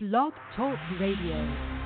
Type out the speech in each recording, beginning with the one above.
Blog Talk Radio.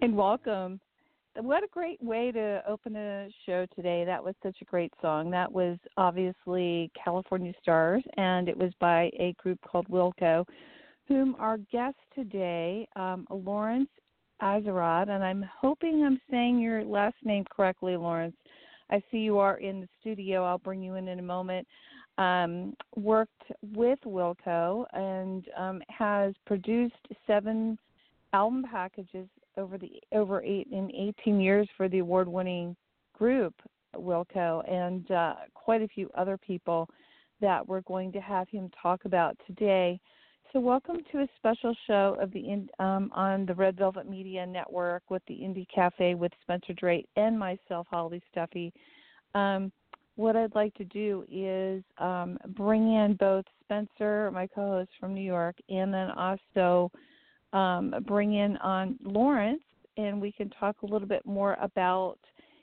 And welcome. What a great way to open a show today. That was such a great song. That was obviously California Stars, and it was by a group called Wilco, whom our guest today, um, Lawrence Azerrad, and I'm hoping I'm saying your last name correctly, Lawrence. I see you are in the studio. I'll bring you in in a moment. Um, worked with Wilco and um, has produced seven album packages over the over eight in 18 years for the award-winning group Wilco and uh, quite a few other people that we're going to have him talk about today. So, welcome to a special show of the um, on the Red Velvet Media Network with the Indie Cafe with Spencer Drake and myself, Holly Stuffy. Um, what I'd like to do is um, bring in both Spencer, my co-host from New York, and then also um, bring in on Lawrence, and we can talk a little bit more about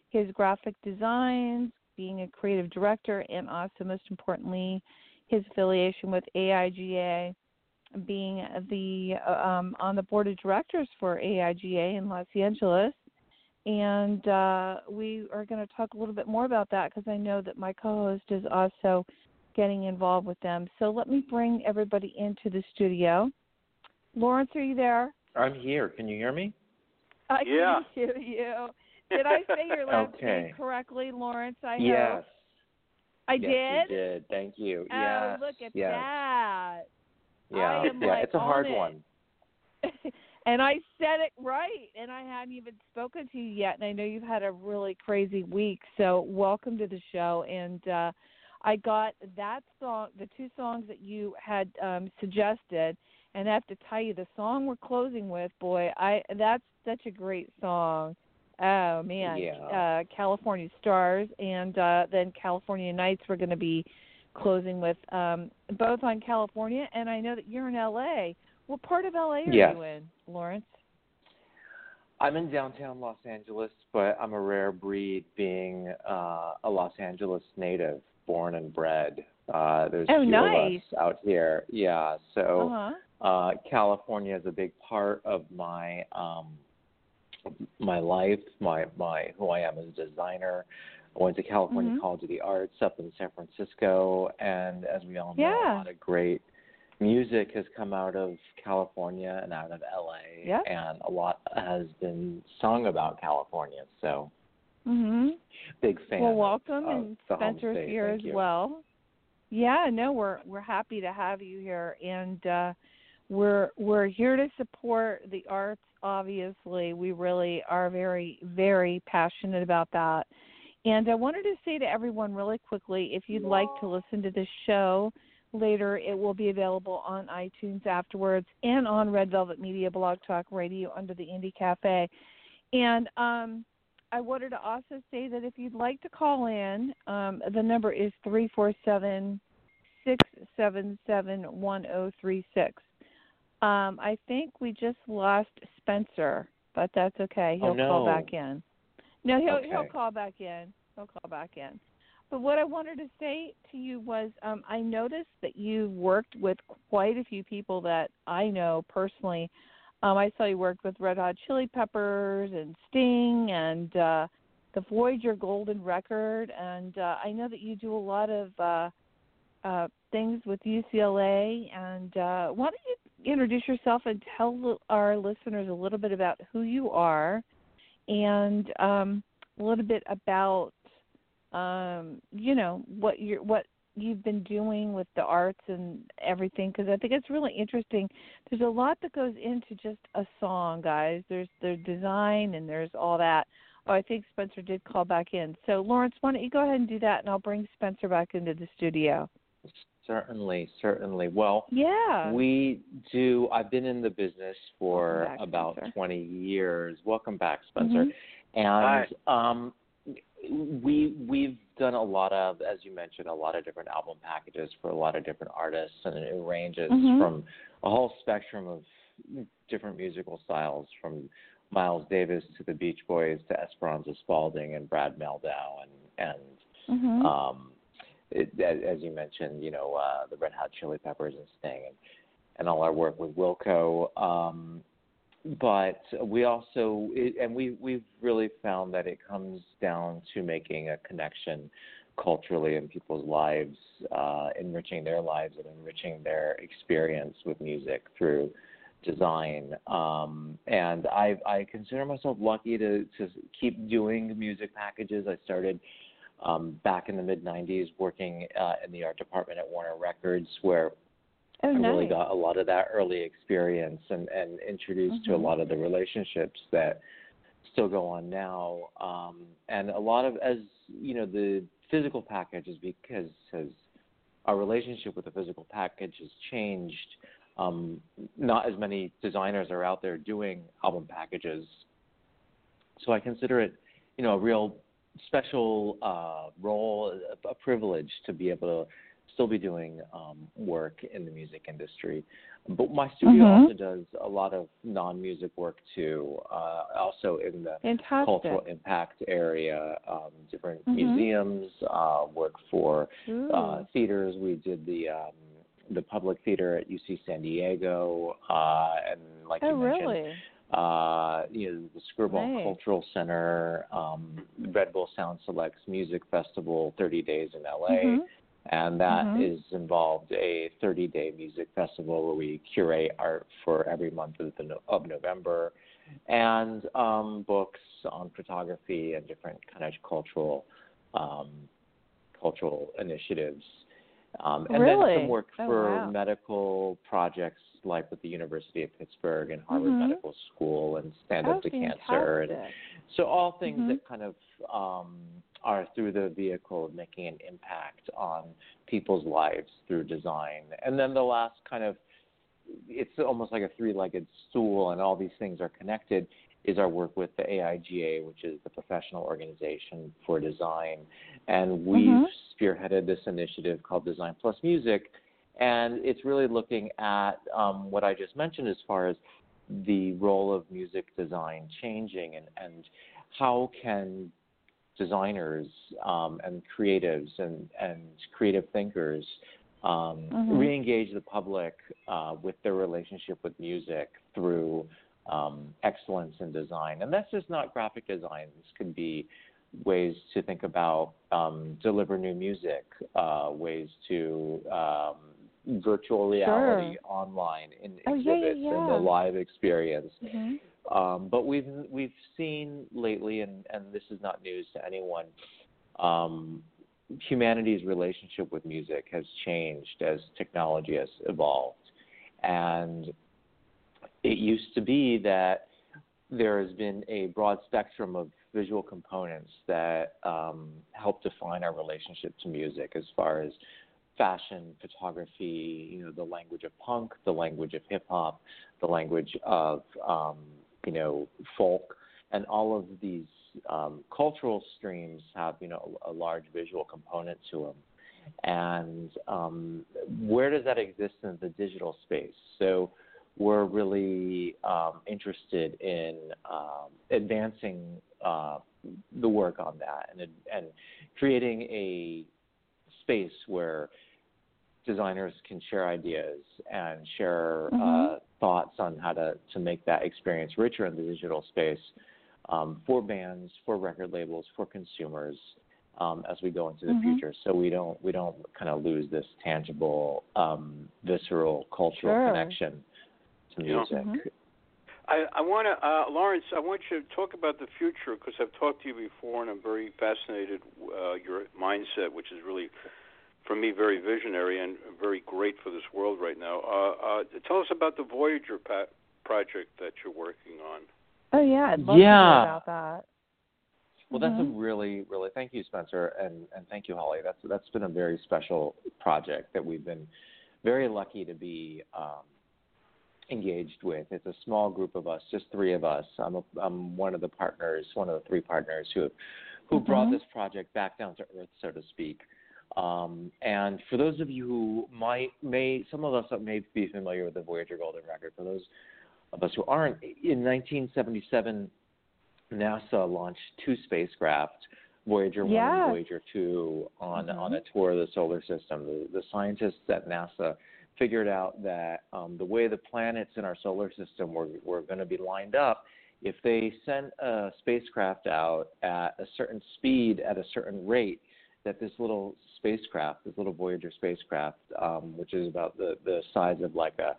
his graphic designs, being a creative director, and also most importantly, his affiliation with AIGA being the um, on the board of directors for AIGA in Los Angeles. And uh, we are going to talk a little bit more about that because I know that my co-host is also getting involved with them. So let me bring everybody into the studio. Lawrence, are you there? I'm here. Can you hear me? I yeah. can hear you. Did I say your last okay. name correctly, Lawrence? I yes. hope. I yes, did. You did. Thank you. Oh, yes. look at yes. that. Yeah, yeah, like it's a hard it. one. and I said it right, and I hadn't even spoken to you yet. And I know you've had a really crazy week, so welcome to the show. And uh, I got that song, the two songs that you had um, suggested, and I have to tell you, the song we're closing with, boy, I that's such a great song. Oh man, Yeah. uh, California Stars, and uh, then California Nights. We're going to be closing with um, both on California, and I know that you're in LA. What part of LA are Yes. you in, Lawrence? I'm in downtown Los Angeles, but I'm a rare breed being uh, a Los Angeles native, born and bred. Uh, there's Oh, few nice. of us out here. Yeah, so Uh-huh. Uh, California is a big part of my um, my life, my my who I am as a designer. I went to California Mhm. College of the Arts up in San Francisco, and as we all know, Yeah. a lot of great music has come out of California and out of LA, and a lot has been sung about California. So, Mhm. big fan. Well, welcome, of and home Spencer's here Thank as you. well. Yeah, no, we're we're happy to have you here, and uh, we're we're here to support the arts. Obviously, we really are very very passionate about that. And I wanted to say to everyone really quickly, if you'd like to listen to this show later, it will be available on iTunes afterwards and on Red Velvet Media Blog Talk Radio under the Indie Cafe. And um, I wanted to also say that if you'd like to call in, um, the number is three four seven six seven seven one zero three six. Um, I think we just lost Spencer, but that's okay. He'll Oh, no. call back in. No, he'll he'll call back in. He'll call back in. But what I wanted to say to you was, um, I noticed that you worked with quite a few people that I know personally. Um, I saw you worked with Red Hot Chili Peppers and Sting and uh, the Voyager Golden Record, and uh, I know that you do a lot of uh, uh, things with UCLA. And uh, why don't you introduce yourself and tell our listeners a little bit about who you are and um, a little bit about um, you know what you're what you've been doing with the arts and everything because I think it's really interesting. There's a lot that goes into just a song, guys. There's the design and there's all that. Oh, I think Spencer did call back in. So Lawrence, why don't you go ahead and do that, and I'll bring Spencer back into the studio. Certainly, certainly. Well, Yeah. We do. I've been in the business for back, about Spencer. 20 years. Welcome back, Spencer. Mhm. And um, we we've done a lot of, as you mentioned, a lot of different album packages for a lot of different artists, and it ranges Mhm. from a whole spectrum of different musical styles, from Miles Davis to the Beach Boys to Esperanza Spalding and Brad Mehldau and and Mhm. um, it, as, you mentioned, you know, uh, the Red Hot Chili Peppers and Sting, and, and all our work with Wilco. Um, but we also it, and we we've really found that it comes down to making a connection culturally in people's lives, uh, enriching their lives and enriching their experience with music through design. Um, and I, I consider myself lucky to, to keep doing music packages. I started um, back in the mid 90s working uh, in the art department at Warner Records, where oh, I nice. really got a lot of that early experience and, and introduced mm-hmm. to a lot of the relationships that still go on now. Um, and a lot of, as you know, the physical package is because has our relationship with the physical package has changed. Um, not as many designers are out there doing album packages, so I consider it, you know, a real special uh, role, a, a privilege to be able to still be doing um, work in the music industry. But my studio mm-hmm. also does a lot of non-music work too, uh, also in the Fantastic. cultural impact area, um, different mm-hmm. museums, uh, work for uh, theaters. We did the um, the public theater at UC San Diego, uh, and like oh, you mentioned, really? Uh, you know, the Skirball Nice. Cultural Center, um, Red Bull Sound Selects Music Festival, 30 Days in LA. Mhm. And that Mhm. is involved a 30 day music festival where we curate art for every month of, the, no- of November and um, books on photography and different kind of cultural um, cultural initiatives. Um, and Really? then some work Oh, for wow. medical projects like with the University of Pittsburgh and Harvard Mhm. Medical School and Stand Up oh, to fantastic. Cancer and so all things Mhm. that kind of um, are through the vehicle of making an impact on people's lives through design. And then the last kind of it's almost like a three-legged stool, and all these things are connected. Is our work with the AIGA, which is the professional organization for design, and we've Mhm. spearheaded this initiative called Design Plus Music, and it's really looking at um, what I just mentioned as far as the role of music design changing and, and how can designers um, and creatives and, and creative thinkers um, Mhm. re-engage the public uh, with their relationship with music through um, excellence in design. And that's just not graphic design. This could be ways to think about um, deliver new music, uh, ways to um, virtual reality online in Oh, yeah, yeah, exhibits and the live experience. Mhm. Um, but we've we've seen lately, and, and this is not news to anyone, um, humanity's relationship with music has changed as technology has evolved, and it used to be that there has been a broad spectrum of visual components that um, help define our relationship to music, as far as fashion, photography, you know, the language of punk, the language of hip hop, the language of um, you know folk, and all of these um, cultural streams have you know a large visual component to them. And um, where does that exist in the digital space? So we're really um, interested in um, advancing uh, the work on that and and creating a space where designers can share ideas and share Mhm. uh, thoughts on how to, to make that experience richer in the digital space um, for bands, for record labels, for consumers um, as we go into the Mhm. future. So we don't we don't kind of lose this tangible, um, visceral cultural Sure. connection to Yeah. music. Mhm. I, I want to, uh, Lawrence. I want you to talk about the future because I've talked to you before, and I'm very fascinated. Uh, your mindset, which is really, for me, very visionary and very great for this world right now. Uh, uh, tell us about the Voyager pa- project that you're working on. Oh yeah, I'd love Yeah. to hear about that. Well, that's a Mhm. really, really thank you, Spencer, and and thank you, Holly. That's that's been a very special project that we've been very lucky to be um, engaged with. It's a small group of us, just three of us. I'm a, I'm one of the partners, one of the three partners who who brought Mhm. this project back down to earth, so to speak. Um, and for those of you who might may some of us may be familiar with the Voyager Golden Record. For those of us who aren't, in 1977, NASA launched two spacecraft, Voyager 1 Yes. and Voyager 2, on, Mhm. on a tour of the solar system. The, the scientists at NASA figured out that um, the way the planets in our solar system were were going to be lined up, if they sent a spacecraft out at a certain speed at a certain rate, that this little spacecraft, this little Voyager spacecraft, um, which is about the the size of like a,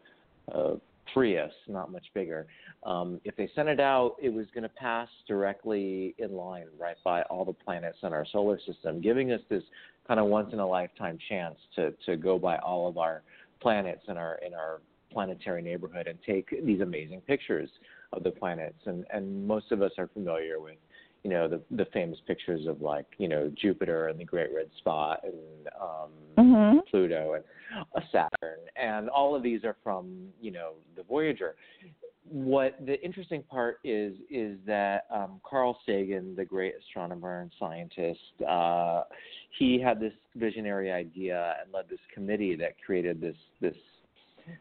a Prius, not much bigger. Um, if they sent it out, it was going to pass directly in line right by all the planets in our solar system, giving us this kind of once in a lifetime chance to to go by all of our planets in our in our planetary neighborhood and take these amazing pictures of the planets. And and most of us are familiar with you know the the famous pictures of like you know Jupiter and the Great Red Spot and um, mm-hmm. Pluto and uh, Saturn, and all of these are from you know the Voyager. What the interesting part is is that um, Carl Sagan, the great astronomer and scientist, uh, he had this visionary idea and led this committee that created this this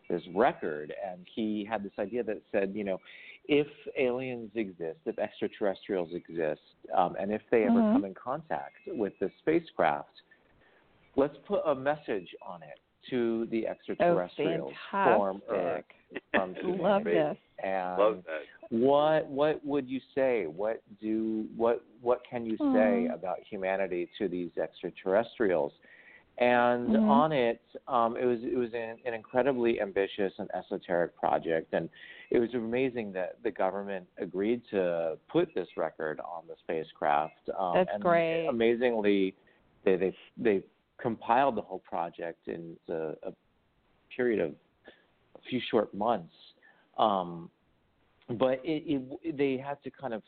this record, and he had this idea that said, you know, if aliens exist, if extraterrestrials exist, um, and if they ever Mhm. come in contact with the spacecraft, let's put a message on it to the Oh, extraterrestrials from Earth, fantastic. from Love this. And Love that. what what would you say? What do what what can you say Aw. about humanity to these extraterrestrials? And Mhm. on it, um, it was it was an, an incredibly ambitious and esoteric project, and it was amazing that the government agreed to put this record on the spacecraft. Um, That's and great. Amazingly, they they they compiled the whole project in a, a period of a few short months. Um, but it, it, they had to kind of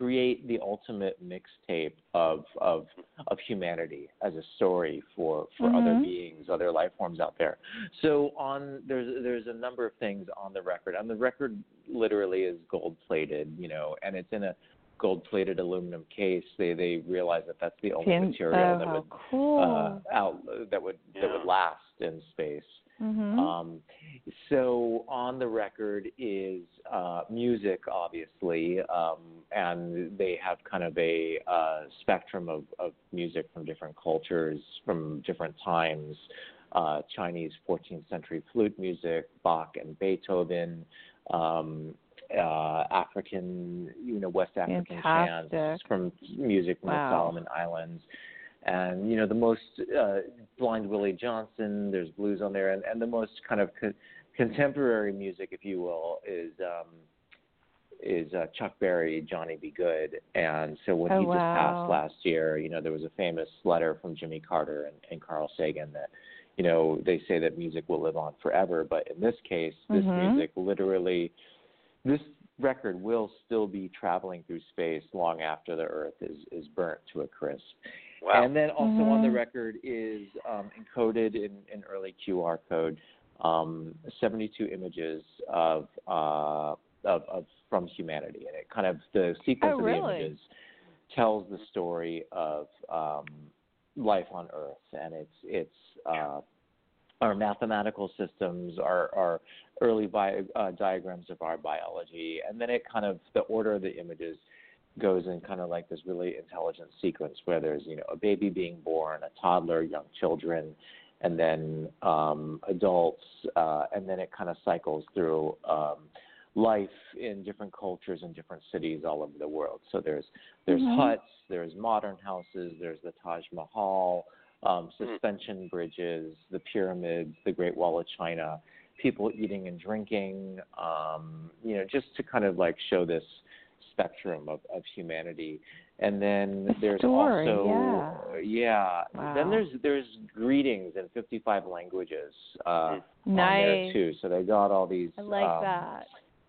create the ultimate mixtape of of of humanity as a story for for other Mhm. beings, other life forms out there. So on there's there's a number of things on the record. And the record literally is gold plated, you know, and it's in a gold plated aluminum case. They they realize that that's the only Fan- material oh, that would cool. uh, out that would that would last in space. mhm. Um, so on the record is uh, music, obviously, um, and they have kind of a uh, spectrum of, of music from different cultures, from different times. Uh, Chinese 14th century flute music, Bach and Beethoven, um, uh, African, you know, West African chants from music from Wow. the Solomon Islands and you know the most uh, Blind Willie Johnson. There's blues on there, and and the most kind of co- contemporary music, if you will, is um, is uh, Chuck Berry, Johnny B. Goode. And so when Oh, he just passed last year, you know there was a famous letter from Jimmy Carter and, and Carl Sagan that. You know, they say that music will live on forever, but in this case, this Mhm. music literally, this record will still be traveling through space long after the Earth is is burnt to a crisp. Wow. And then also on the Mhm. record is um, encoded in an early QR code, um, 72 images of, uh, of of from humanity, and it kind of the sequence Oh, of really? the images tells the story of um, life on Earth, and it's it's uh, our mathematical systems, our our early bio, uh, diagrams of our biology, and then it kind of the order of the images goes in kind of like this really intelligent sequence where there's you know a baby being born, a toddler, young children, and then um, adults, uh, and then it kind of cycles through um, life in different cultures in different cities all over the world. So there's there's Mhm. huts, there's modern houses, there's the Taj Mahal, um, Hmm. suspension bridges, the pyramids, the Great Wall of China, people eating and drinking, um, you know, just to kind of like show this spectrum of, of humanity. And then The there's story, also yeah. Wow. Then there's there's greetings in 55 languages uh, Hmm. on there nice. too. So they got all these I like um, that.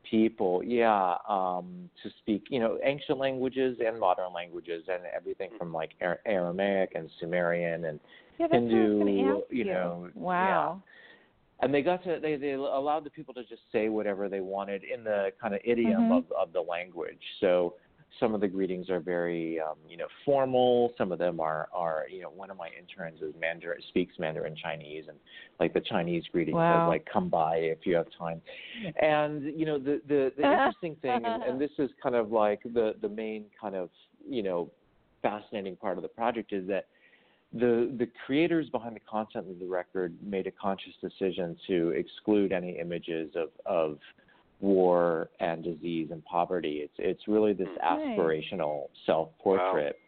people, yeah, um, to speak, you know, ancient languages and modern languages, and everything from like Ar- Aramaic and Sumerian, and Yeah, that's what I was Hindu, gonna you know, Wow. and they got to they they allowed the people to just say whatever they wanted in the kind of idiom Mhm. of of the language. So some of the greetings are very um, you know formal. Some of them are are you know one of my interns is Mandarin speaks Mandarin Chinese, and like the Chinese greeting Wow. says like "come by if you have time," and you know the the, the interesting thing, and, and this is kind of like the the main kind of you know fascinating part of the project is that the the creators behind the content of the record made a conscious decision to exclude any images of of war and disease and poverty. It's it's really this Right. aspirational self portrait.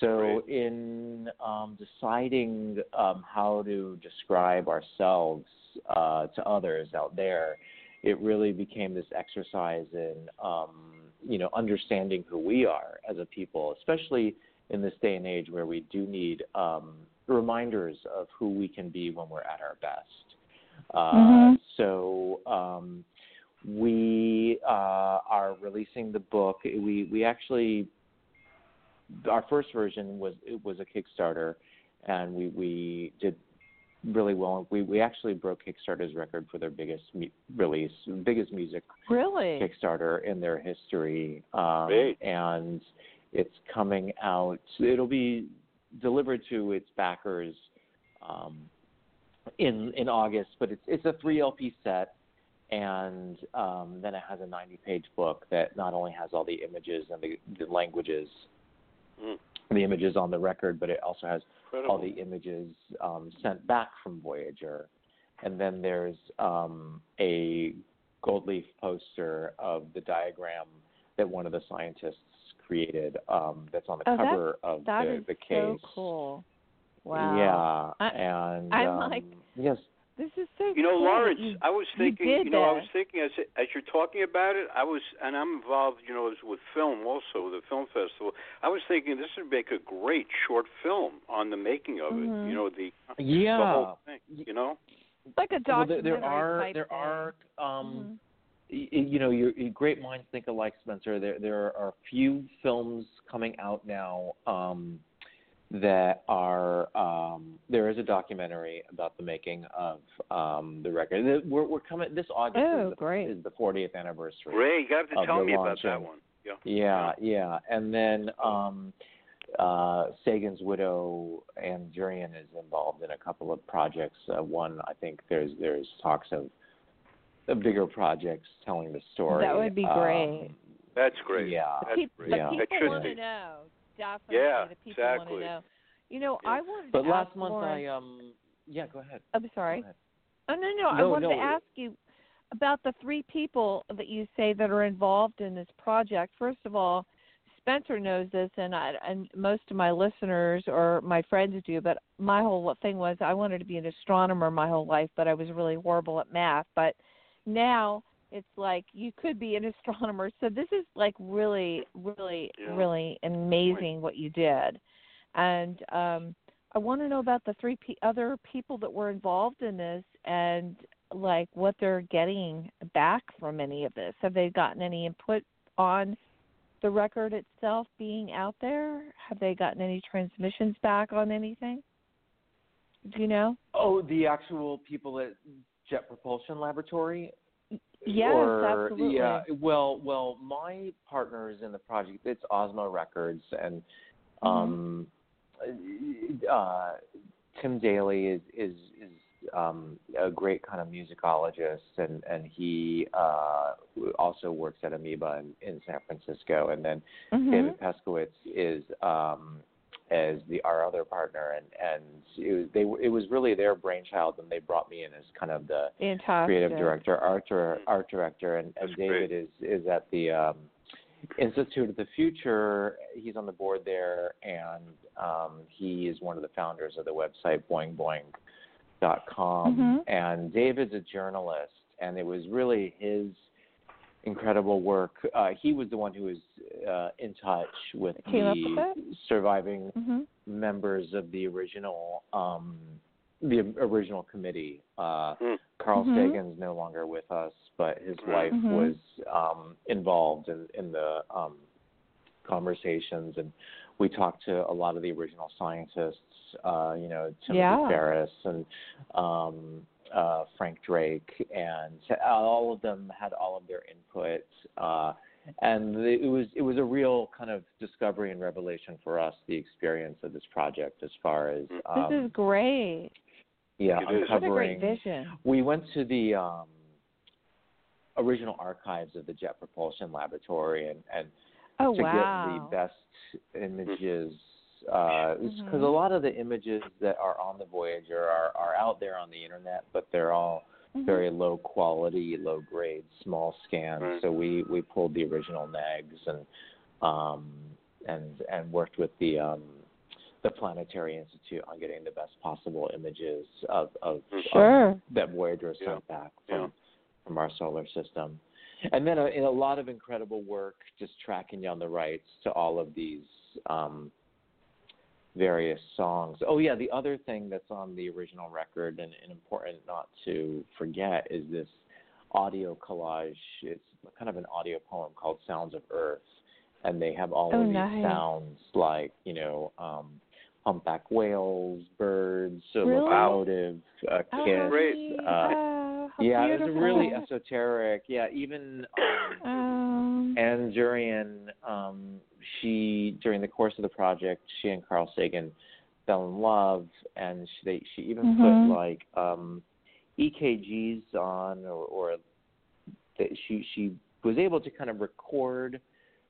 So Right. in um, deciding um, how to describe ourselves uh, to others out there, it really became this exercise in um, you know understanding who we are as a people, especially in this day and age where we do need um, reminders of who we can be when we're at our best. Uh, Mhm. So um, we uh, are releasing the book. We we actually our first version was it was a Kickstarter, and we we did really well. We we actually broke Kickstarter's record for their biggest mu- release, biggest music Really? Kickstarter in their history. Um, Great. And it's coming out. It'll be delivered to its backers um, in in August, but it's it's a three LP set, and um, then it has a 90 page book that not only has all the images and the, the languages, Mm. the images on the record, but it also has Incredible. all the images um, sent back from Voyager. And then there's um, a gold leaf poster of the diagram that one of the scientists created um, that's on the Oh, cover of That the, is the so case. cool. Wow. Yeah, I- and I'm um, like- yes, This is so You know, cool. Lawrence, You- I was thinking, did you know, I was thinking as as you're talking about it, I was, and I'm involved, you know, with film also, with the film festival. I was thinking this would make a great short film on the making of it. Mhm. You know, the yeah. the whole thing. You know, like a well, there, documentary there are type there thing. are um, Mhm. y- you know, your, your great minds think alike, Spencer. There there are a few films coming out now um, that are um, there is a documentary about the making of um, the record. We're we're coming this August Oh, is, the, great. is the 40th anniversary. great. You have to Of tell the me about that one. Yeah. Yeah, yeah. And then um uh Sagan's widow Ann Druyan is involved in a couple of projects. Uh, one I think there's there's talks of of bigger projects telling the story. That would be Um, great. That's great. Yeah. The, That's great. the That people should want to be. know. Definitely, Yeah, the people want exactly. to know. You know, Yeah. I wanted But to last ask month Lauren, I um yeah, go ahead. I'm sorry. Ahead. Oh no, no, I No, wanted to ask you about the three people that you say that are involved in this project. First of all, Spencer knows this, and I, and most of my listeners or my friends do. But my whole thing was I wanted to be an astronomer my whole life, but I was really horrible at math. But now it's like you could be an astronomer. So this is like really, really, Yeah. really amazing what you did. And um I want to know about the three pe- other people that were involved in this and like what they're getting back from any of this. Have they gotten any input on the record itself being out there? Have they gotten any transmissions back on anything? Do you know? Oh, the actual people at Jet Propulsion Laboratory Yes, or, absolutely. Yeah. Well, well, my partner is in the project it's Ozma Records, and Mm-hmm. um, uh, Tim Daly is is is um, a great kind of musicologist, and and he uh, also works at Amoeba in, in San Francisco, and then Mhm. David Pescovitz is um, as the our other partner, and and it was, they it was really their brainchild, and they brought me in as kind of the Fantastic. creative director, art dir- art director, and, and David great. is is at the um, Institute of the Future. He's on the board there, and um, he is one of the founders of the website boingboing.com. Mhm. And David's a journalist, and it was really his incredible work. Uh, he was the one who was uh, in touch with Came the with surviving Mhm. members of the original um, the original committee. Uh, Mm. Carl Mhm. Sagan's no longer with us, but his Right. wife Mhm. was um, involved in, in the um, conversations, and we talked to a lot of the original scientists. Uh, you know, Timothy Yeah. Ferris and um, uh, Frank Drake, and all of them had all of their input. Uh, and it was it was a real kind of discovery and revelation for us the experience of this project as far as This um, is great. yeah It is. What a great vision. we went to the um, original archives of the Jet Propulsion Laboratory and, and Oh to wow. get the best images because uh, Mhm. a lot of the images that are on the Voyager are are out there on the internet, but they're all Mhm. very low quality, low grade, small scans. Right. So we we pulled the original nags and um and and worked with the um the Planetary Institute on getting the best possible images of of, of that Voyager Yeah. sent back from Yeah. from our solar system. And then a, in a lot of incredible work, just tracking down the rights to all of these um, various songs. Oh yeah, the other thing that's on the original record and, and important not to forget is this audio collage. It's kind of an audio poem called "Sounds of Earth," and they have all Oh, of these nice. sounds like you know. Um, humpback whales, birds, Really? locomotive, a Oh, kiss. how Great. neat. Uh, Oh, how yeah, it was really esoteric. Yeah, even um, Um, Ann Druyan, um, she during the course of the project, she and Carl Sagan fell in love, and she they, she even Mhm. put like um, EKGs on, or, or that she she was able to kind of record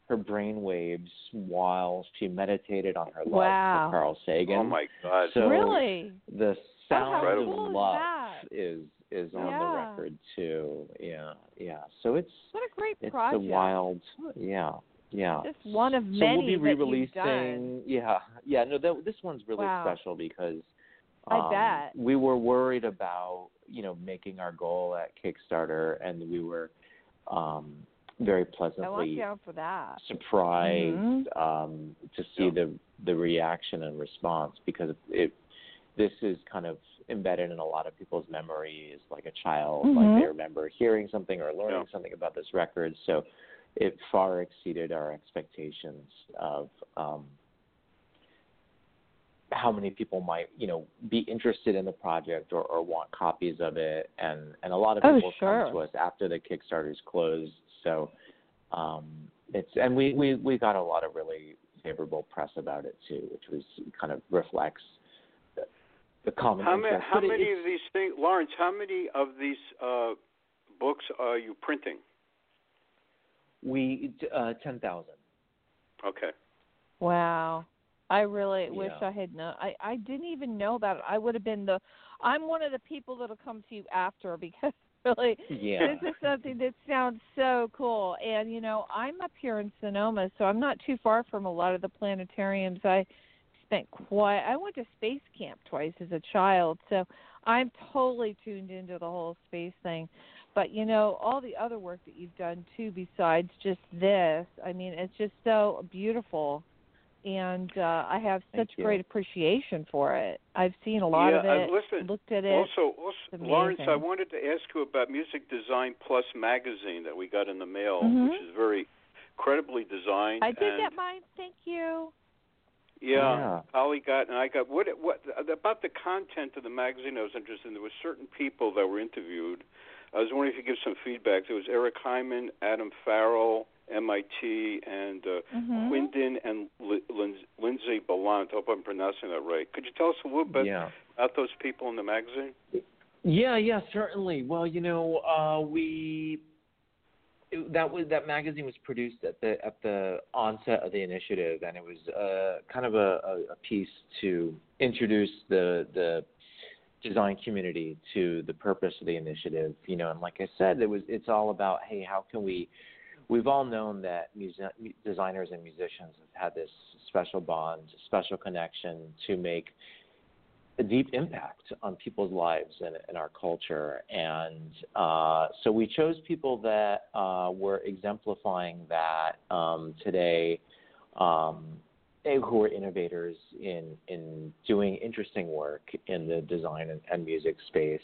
her brain waves while she meditated on her love Wow. for Carl Sagan. Oh my God. So really? the how sound cool of is love that? is is on the record too. Yeah, yeah. So it's What a great it's project. a wild, yeah, yeah. Just one of so many we'll be re-releasing. Yeah, yeah. No, that, this one's really Wow. special because I um, bet. we were worried about you know making our goal at Kickstarter, and we were um, very pleasantly you down for that. surprised Mhm. um, to see Yeah. the the reaction and response because it this is kind of embedded in a lot of people's memories like a child Mhm. like they remember hearing something or learning Yeah. something about this record so it far exceeded our expectations of um, how many people might you know be interested in the project or, or want copies of it and and a lot of Oh, people sure. come to us after the kickstarter's closed so um it's and we we we got a lot of really favorable press about it too which was kind of reflects the, the common How many? interest How But it- many it's- of these things, Lawrence? How many of these uh, books are you printing? we uh 10,000 Okay. Wow. I really wish Yeah. I had known. I I didn't even know about it. I would have been the. I'm one of the people that'll come to you after because really yeah this is something that sounds so cool. And you know, I'm up here in Sonoma, so I'm not too far from a lot of the planetariums. I spent quite. I went to space camp twice as a child, so I'm totally tuned into the whole space thing. But you know, all the other work that you've done too, besides just this, I mean, it's just so beautiful. And uh, I have such great appreciation for it. I've seen a lot yeah, of it, uh, listen. looked at it. Also, also Lawrence, I wanted to ask you about Music Design Plus magazine that we got in the mail, Mhm. which is very credibly designed. I did get mine. Thank you. Yeah, Yeah. Holly got and I got. What what about the content of the magazine? I was interested in. There were certain people that were interviewed. I was wondering if you could give some feedback. There was Eric Heiman, Adam Farrell, MIT, and uh, Mhm. Quindin and Lin- Lindsay Ballant. I hope I'm pronouncing that right. Could you tell us a little bit yeah about those people in the magazine? Yeah, yeah, certainly. Well, you know, uh, we that was that magazine was produced at the at the onset of the initiative, and it was uh, kind of a, a, a piece to introduce the the design community to the purpose of the initiative. You know, and like I said, it was it's all about hey, how can we We've all known that music, designers and musicians have had this special bond, special connection to make a deep impact on people's lives and, and our culture. And uh, so we chose people that uh, were exemplifying that um, today, um, who are innovators in, in doing interesting work in the design and, and music space.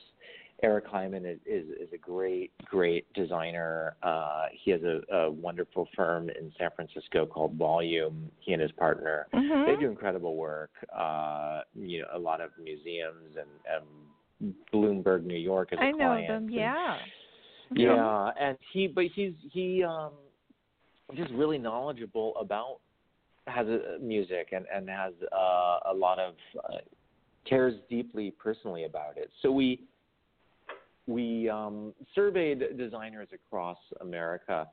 Eric Heiman is, is, is a great, great designer. Uh, he has a, a wonderful firm in San Francisco called Volume. He and his partner Mhm. they do incredible work. Uh, you know, a lot of museums and, and Bloomberg, New York, as a I know client. them. and- Yeah. yeah, and he, but he's he um, just really knowledgeable about has a, music and and has uh, a lot of uh, cares deeply personally about it. So we we um, surveyed designers across America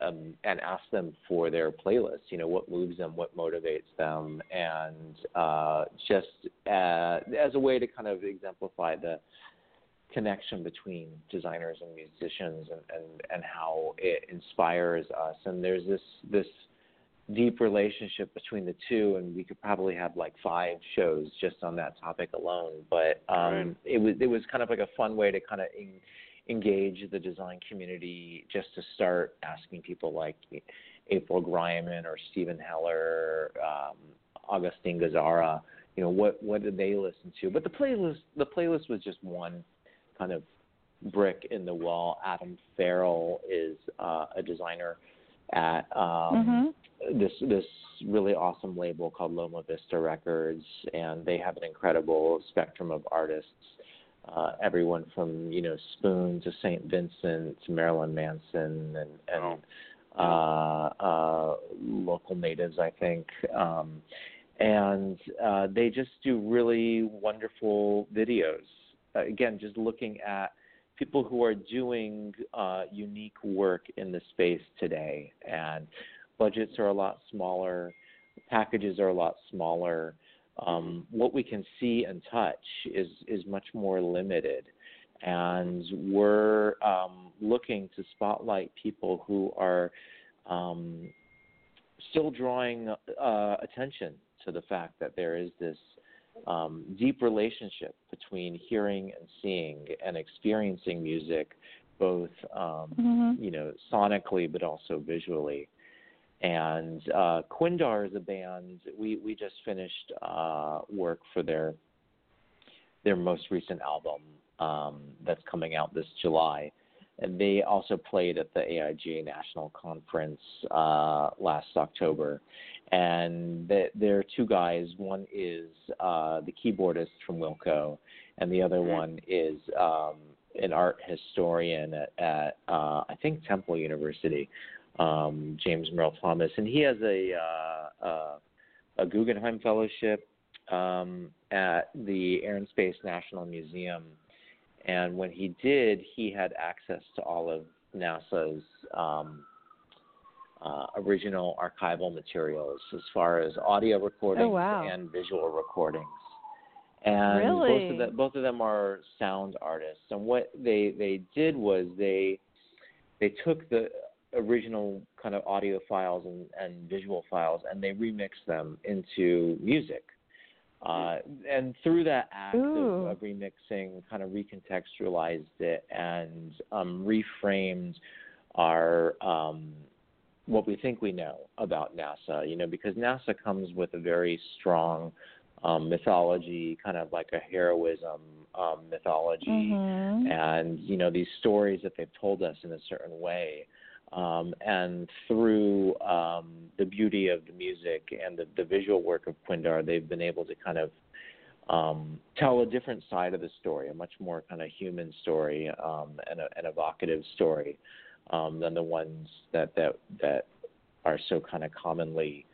um, and asked them for their playlists. You know, what moves them, what motivates them, and uh, just uh, as a way to kind of exemplify the connection between designers and musicians, and, and and how it inspires us. And there's this this deep relationship between the two, and we could probably have like five shows just on that topic alone. But um, Right. it was it was kind of like a fun way to kind of. En- engage the design community just to start asking people like April Greiman or Steven Heller, um, Augustine Gazzara, you know, what what did they listen to? But the playlist the playlist was just one kind of brick in the wall. Adam Farrell is uh, a designer at um, Mhm. this this really awesome label called Loma Vista Records, and they have an incredible spectrum of artists. Uh, everyone from you know Spoon to Saint Vincent to Marilyn Manson and and uh, uh, local natives, I think. Um, and uh, they just do really wonderful videos. Uh, again, just looking at people who are doing uh, unique work in the space today, and budgets are a lot smaller, packages are a lot smaller. Um, what we can see and touch is is much more limited, and we're um, looking to spotlight people who are um, still drawing uh, attention to the fact that there is this um, deep relationship between hearing and seeing and experiencing music, both um, Mhm. you know sonically but also visually. And uh, Quindar is a band. We we just finished uh, work for their their most recent album um, that's coming out this July. And they also played at the AIGA National Conference uh, last October. And th- there are two guys. One is uh, the keyboardist from Wilco, and the other one is um, an art historian at, at uh, I think Temple University, um, James Merle Thomas, and he has a uh, uh, a Guggenheim Fellowship um, at the Air and Space National Museum. And when he did, he had access to all of NASA's um, uh, original archival materials as far as audio recordings wow. and visual recordings. And both of them, both of them are sound artists. And what they they did was they they took the original kind of audio files and, and visual files and they remixed them into music. Uh, and through that act of, of remixing, kind of recontextualized it and um, reframed our um, what we think we know about NASA. You know, because NASA comes with a very strong um, mythology, kind of like a heroism um, mythology Mhm. and you know these stories that they've told us in a certain way um, and through um, the beauty of the music and the, the visual work of Quindar, they've been able to kind of um, tell a different side of the story, a much more kind of human story um, and a, an evocative story um, than the ones that that that are so kind of commonly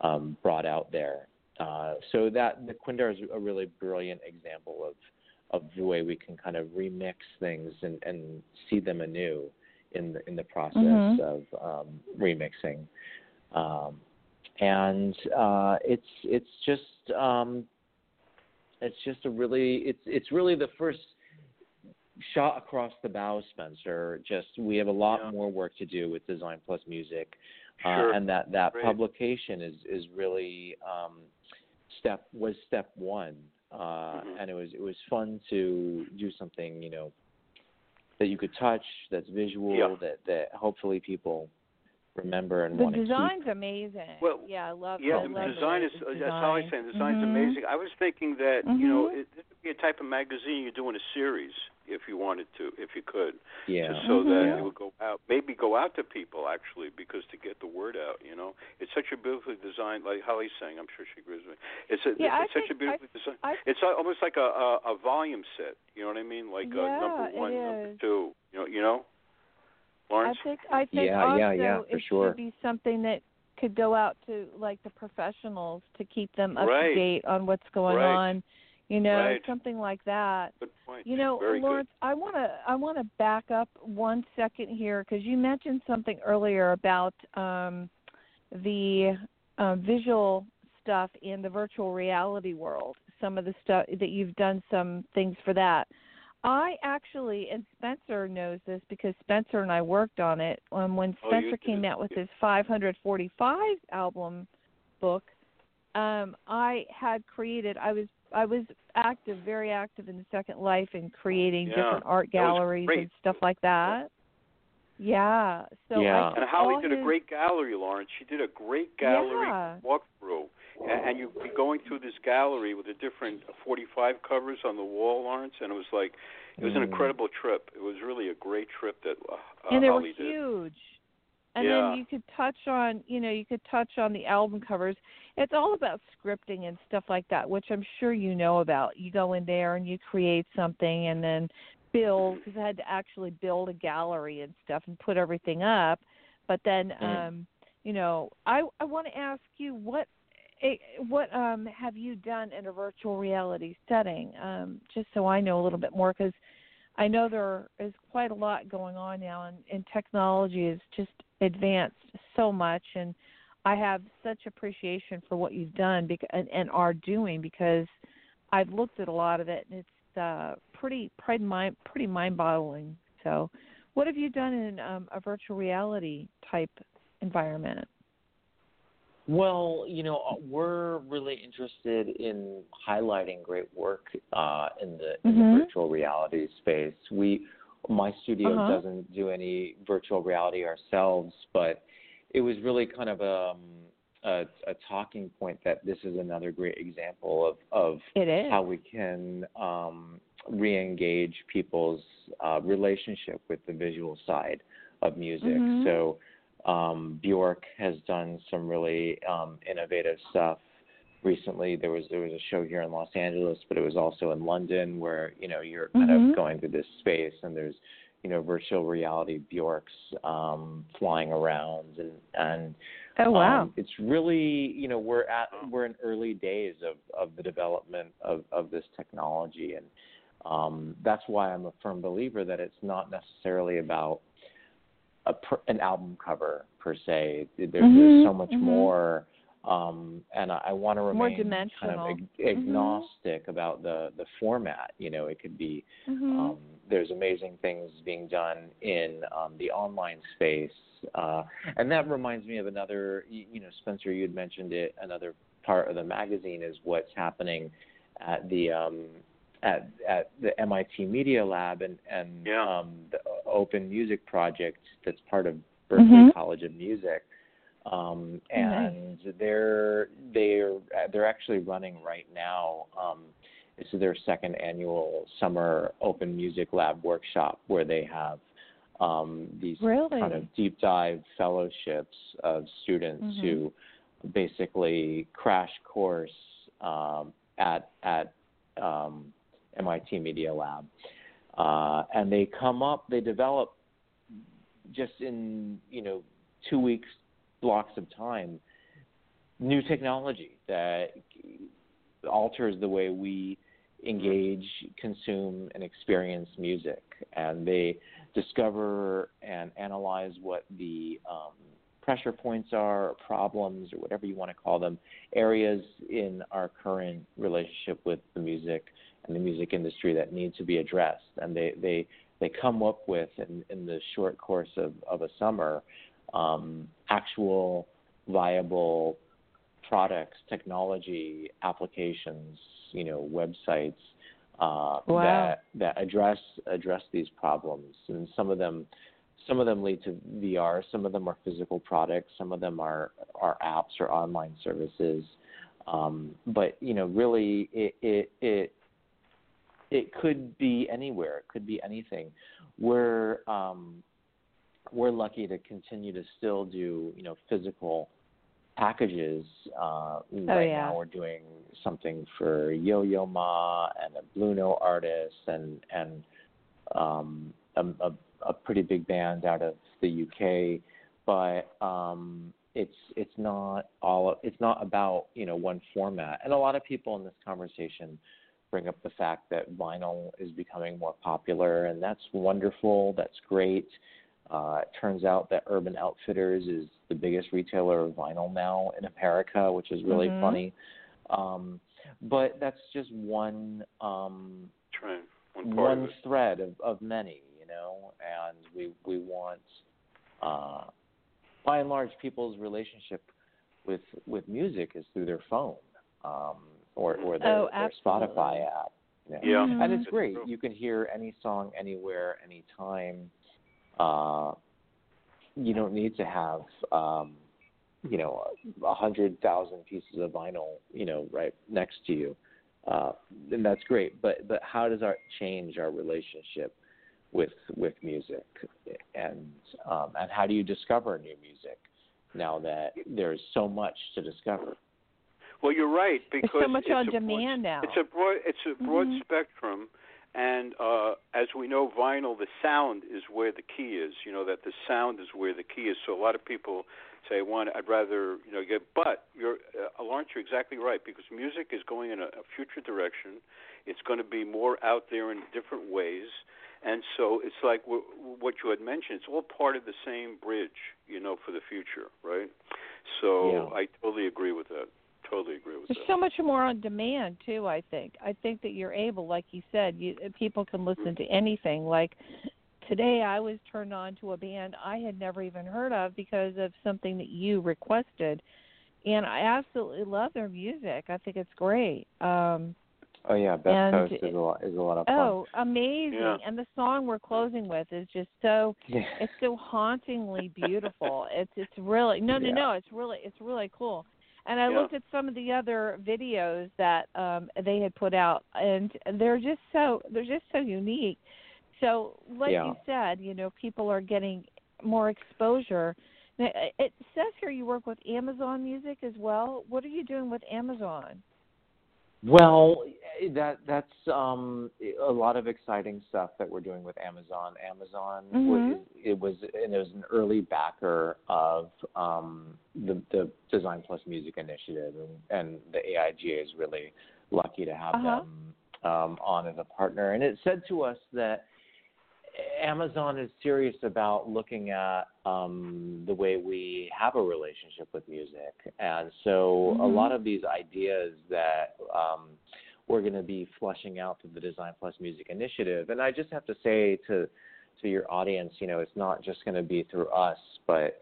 um, brought out there. Uh, so that the Quindar is a really brilliant example of of the way we can kind of remix things and, and see them anew in the in the process Mhm. of um, remixing. Um, and uh, it's it's just um, it's just a really it's it's really the first shot across the bow, Spencer. Just we have a lot Yeah. more work to do with Design Plus Music, Sure. uh, and that that Great. publication is is really um, step was step one, uh, Mhm. and it was it was fun to do something you know that you could touch, that's visual, Yeah. that that hopefully people remember and The want to keep. design's amazing. Well, yeah, I love. Yeah, I the love design way is. it's uh, That's how I designed. say. The design's Mhm. amazing. I was thinking that you know Mhm. it, this would be a type of magazine you're doing a series if you wanted to, if you could, Yeah. just so that Mhm. it would go out, maybe go out to people actually, because to get the word out, you know, it's such a beautifully designed. Like Holly's saying, I'm sure she agrees with me. It's a, Yeah, I it's such a think- beautifully designed. I- It's al- almost like a, a a volume set. You know what I mean? Like uh, Yeah, number one, number two. You know, you know. I Lawrence. think I think Yeah, also yeah, yeah, for it sure. should be something that could go out to like the professionals to keep them up Right. to date on what's going Right. on. You know, Right. something like that. Good point. You know, Very Lawrence, I want to I want to back up one second here because you mentioned something earlier about um, the uh, visual stuff in the virtual reality world. Some of the stuff that you've done some things for that. I actually, and Spencer knows this because Spencer and I worked on it. Um, when Oh, Spencer came out with his 545 album book, um, I had created. I was I was active, very active in the Second Life in creating Yeah, different art galleries and stuff like that. Yeah. So Yeah. I And Holly all did a great gallery, Lawrence. She did a great gallery Yeah. walkthrough. And, and you'd be going through this gallery with the different 45 covers on the wall, Lawrence, and it was like, it was an Mm. incredible trip. It was really a great trip that uh, and they were huge. did. And Yeah. then you could touch on, you know, you could touch on the album covers. It's all about scripting and stuff like that, which I'm sure you know about. You go in there and you create something and then build because I had to actually build a gallery and stuff and put everything up. But then, Mhm. um, you know, I I want to ask you what eh, what um have you done in a virtual reality setting? Um, just so I know a little bit more because I know there is quite a lot going on now, and, and technology has just advanced so much, and I have such appreciation for what you've done and, and are doing because I've looked at a lot of it, and it's uh, pretty pretty mind pretty mind-boggling. So, what have you done in um, a virtual reality type environment? Well, you know, uh, we're really interested in highlighting great work uh, in the in Mhm. the virtual reality space. We, my studio Uh-huh. doesn't do any virtual reality ourselves, but it was really kind of um, a, a talking point that this is another great example of of It is. how we can um, re-engage people's uh, relationship with the visual side of music. Mhm. So um, Bjork has done some really um, innovative stuff. Recently, there was there was a show here in Los Angeles, but it was also in London, where you know you're kind Mhm. of going through this space, and there's you know virtual reality Bjorks um, flying around, and and oh wow. um, it's really, you know, we're at we're in early days of of the development of of this technology, and um, that's why I'm a firm believer that it's not necessarily about a an album cover per se. There, Mhm, There's so much mhm. more, um, and I, I want to More remain kind dimensional. of ag- Mhm. agnostic about the the format. You know, it could be Mhm. um, there's amazing things being done in um, the online space, uh, and that reminds me of another. You, you know, Spencer, you had mentioned it. Another part of the magazine is what's happening at the um, at at the MIT Media Lab and and Yeah. um, the Open Music Project that's part of Berklee Mhm. College of Music. Um, Oh, nice. and they're they're they're actually running right now. Um, this is their second annual summer open music lab workshop where they have um, these Really? kind of deep dive fellowships of students Mhm. who basically crash course um, at at um, MIT Media Lab, uh, and they come up, they develop just in you know two weeks blocks of time new technology that alters the way we engage, consume, and experience music. And they discover and analyze what the um, pressure points are, or problems, or whatever you want to call them, areas in our current relationship with the music and the music industry that need to be addressed. And they, they, they come up with, in, in the short course of, of a summer, um, actual viable products, technology, applications, you know, websites uh, Wow. that that address address these problems. And some of them some of them lead to VR, some of them are physical products, some of them are are apps or online services. Um, but you know, really, it it it it could be anywhere. It could be anything. We're um, we're lucky to continue to still do you know physical packages. Uh, right yeah. now, we're doing something for Yo Yo Ma and a Blue Note artist and and um, a, a, a pretty big band out of the UK. But um, it's it's not all it's not about you know one format. And a lot of people in this conversation bring up the fact that vinyl is becoming more popular, and that's wonderful. That's great. Uh, it turns out that Urban Outfitters is the biggest retailer of vinyl now in America, which is really Mhm. funny. Um, but that's just one um, Trend. One part one of thread of, of many, you know, and we we want uh, by and large people's relationship with with music is through their phone um, or or their, Oh, their. Spotify app. you know. Yeah. Mhm. And it's great. You can hear any song anywhere, anytime. Uh, you don't need to have, um, you know, a hundred thousand pieces of vinyl, you know, right next to you, uh, and that's great. But but how does our change our relationship with with music, and um, and how do you discover new music now that there's so much to discover? Well, you're right because There's so much it's on a broad- demand now. It's a broad it's a broad Mhm. spectrum, and uh, as we know, vinyl the sound is where the key is. You know that the sound is where the key is. So a lot of people say, "One, I'd rather you know get." But you're, uh, Lawrence, you're exactly right because music is going in a, a future direction. It's going to be more out there in different ways. And so it's like w- what you had mentioned. It's all part of the same bridge, you know, for the future, right? So Yeah. I totally agree with that. Totally agree with There's that. so much more on demand too. I think. I think that you're able, like you said, you people can listen to anything. Like today, I was turned on to a band I had never even heard of because of something that you requested, and I absolutely love their music. I think it's great. Um, Oh yeah, Best And- Coast is a lot is a lot of fun. oh, amazing! Yeah. And the song we're closing with is just so yeah. it's so hauntingly beautiful. it's it's really no no Yeah. no. It's really it's really cool. And I Yeah. looked at some of the other videos that um they had put out, and they're just so they're just so unique. So, like Yeah. you said, you know, people are getting more exposure. Now, It it says here you work with Amazon Music as well. What are you doing with Amazon? Well, eh, that that's um, a lot of exciting stuff that we're doing with Amazon. Amazon Mhm. was, it was and it was an early backer of um, the the Design Plus Music Initiative, and, and the AIGA is really lucky to have Uh-huh. them um, on as a partner. And it said to us that Amazon is serious about looking at um, the way we have a relationship with music, and so a Mhm. lot of these ideas that um, we're going to be flushing out through the Design Plus Music Initiative. And I just have to say to to your audience, you know, it's not just going to be through us, but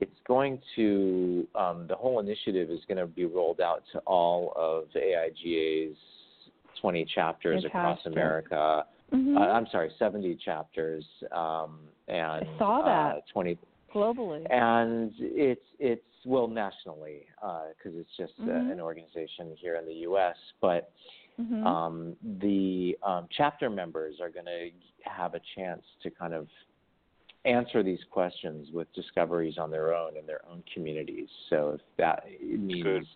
it's going to um, the whole initiative is going to be rolled out to all of the AIGA's 20 chapters across America. Mm-hmm. Uh, I'm sorry, 70 chapters um, and saw that. Uh, 20 Globally. and it's it's well nationally because it's just uh, Mhm. an organization here in the U.S. But Mhm. um, the um, chapter members are going to have a chance to kind of answer these questions with discoveries on their own in their own communities. So if that means Good.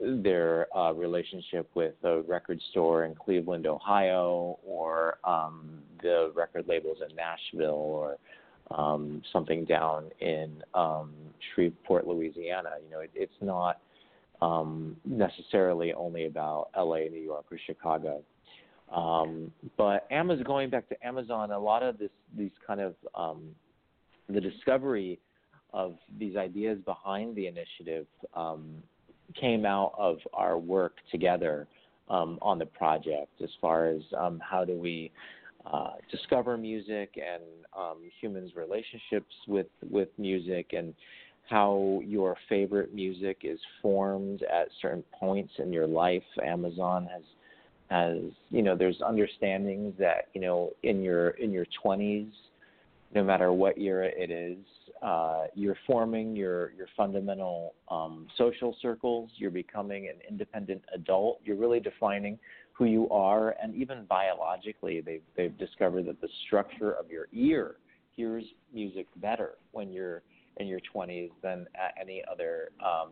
Their uh, relationship with a record store in Cleveland, Ohio, or um, the record labels in Nashville, or um, something down in um, Shreveport, Louisiana. You know, it, it's not um, necessarily only about LA, New York, or Chicago. Um, but Amazon, going back to Amazon, a lot of this, these kind of um, the discovery of these ideas behind the initiative um, came out of our work together um, on the project as far as um, how do we uh, discover music and um, humans' relationships with, with music and how your favorite music is formed at certain points in your life. Amazon has has you know there's understandings that you know in your in your 20s no matter what era it is uh, you're forming your your fundamental um, social circles you're becoming an independent adult you're really defining who you are and even biologically they've they've discovered that the structure of your ear hears music better when you're in your 20s than at any other um,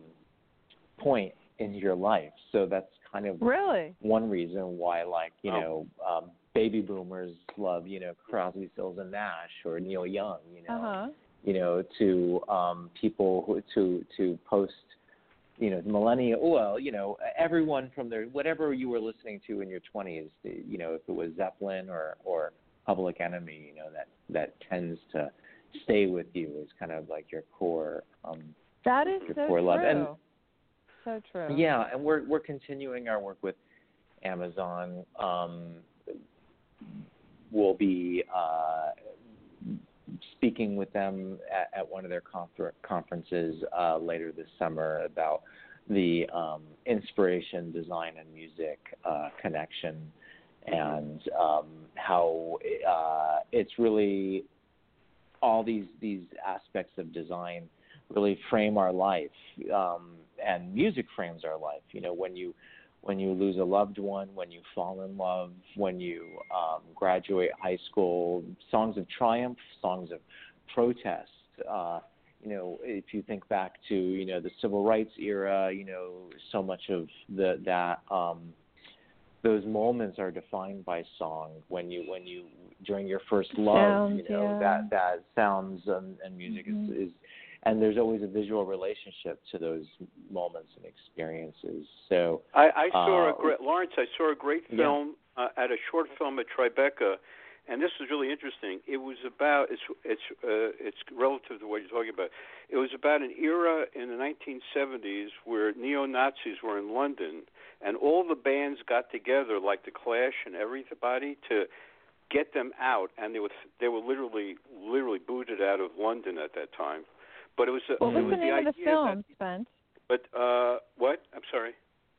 point in your life so that's kind of Really? one reason why like you Oh. know um baby boomers love you know crosby stills and nash or neil young you know Uh huh. You know to um people who to to post you know, millennial. Well, you know, everyone from their whatever you were listening to in your 20s. You know, if it was Zeppelin or or Public Enemy, you know, that that tends to stay with you is kind of like your core. Um, that is your so core true. love. And, so true. Yeah, and we're we're continuing our work with Amazon. Um, we'll be uh, speaking with them at, at one of their confer- conferences uh, later this summer about the um, inspiration, design, and music uh, connection, and um, how uh, it's really all these these aspects of design really frame our life, um, and music frames our life. You know, when you when you lose a loved one, when you fall in love, when you um, graduate high school, songs of triumph, songs of protest. Uh, you know, if you think back to you know the civil rights era, you know, so much of the that um, those moments are defined by song. When you when you during your first love, Sounds, you know yeah. that that sounds and, and music Mhm. is, is and there's always a visual relationship to those moments and experiences. So I, I saw Uh, a great Lawrence. I saw a great Yeah. film uh, at a short film at Tribeca, and this was really interesting. It was about it's it's uh, it's relative to what you're talking about. It was about an era in the 1970s where neo Nazis were in London, and all the bands got together, like the Clash and everybody, to get them out, and they were they were literally literally booted out of London at that time. But it was a, What it was was the name of the film, That, Spence? but uh, what? I'm sorry.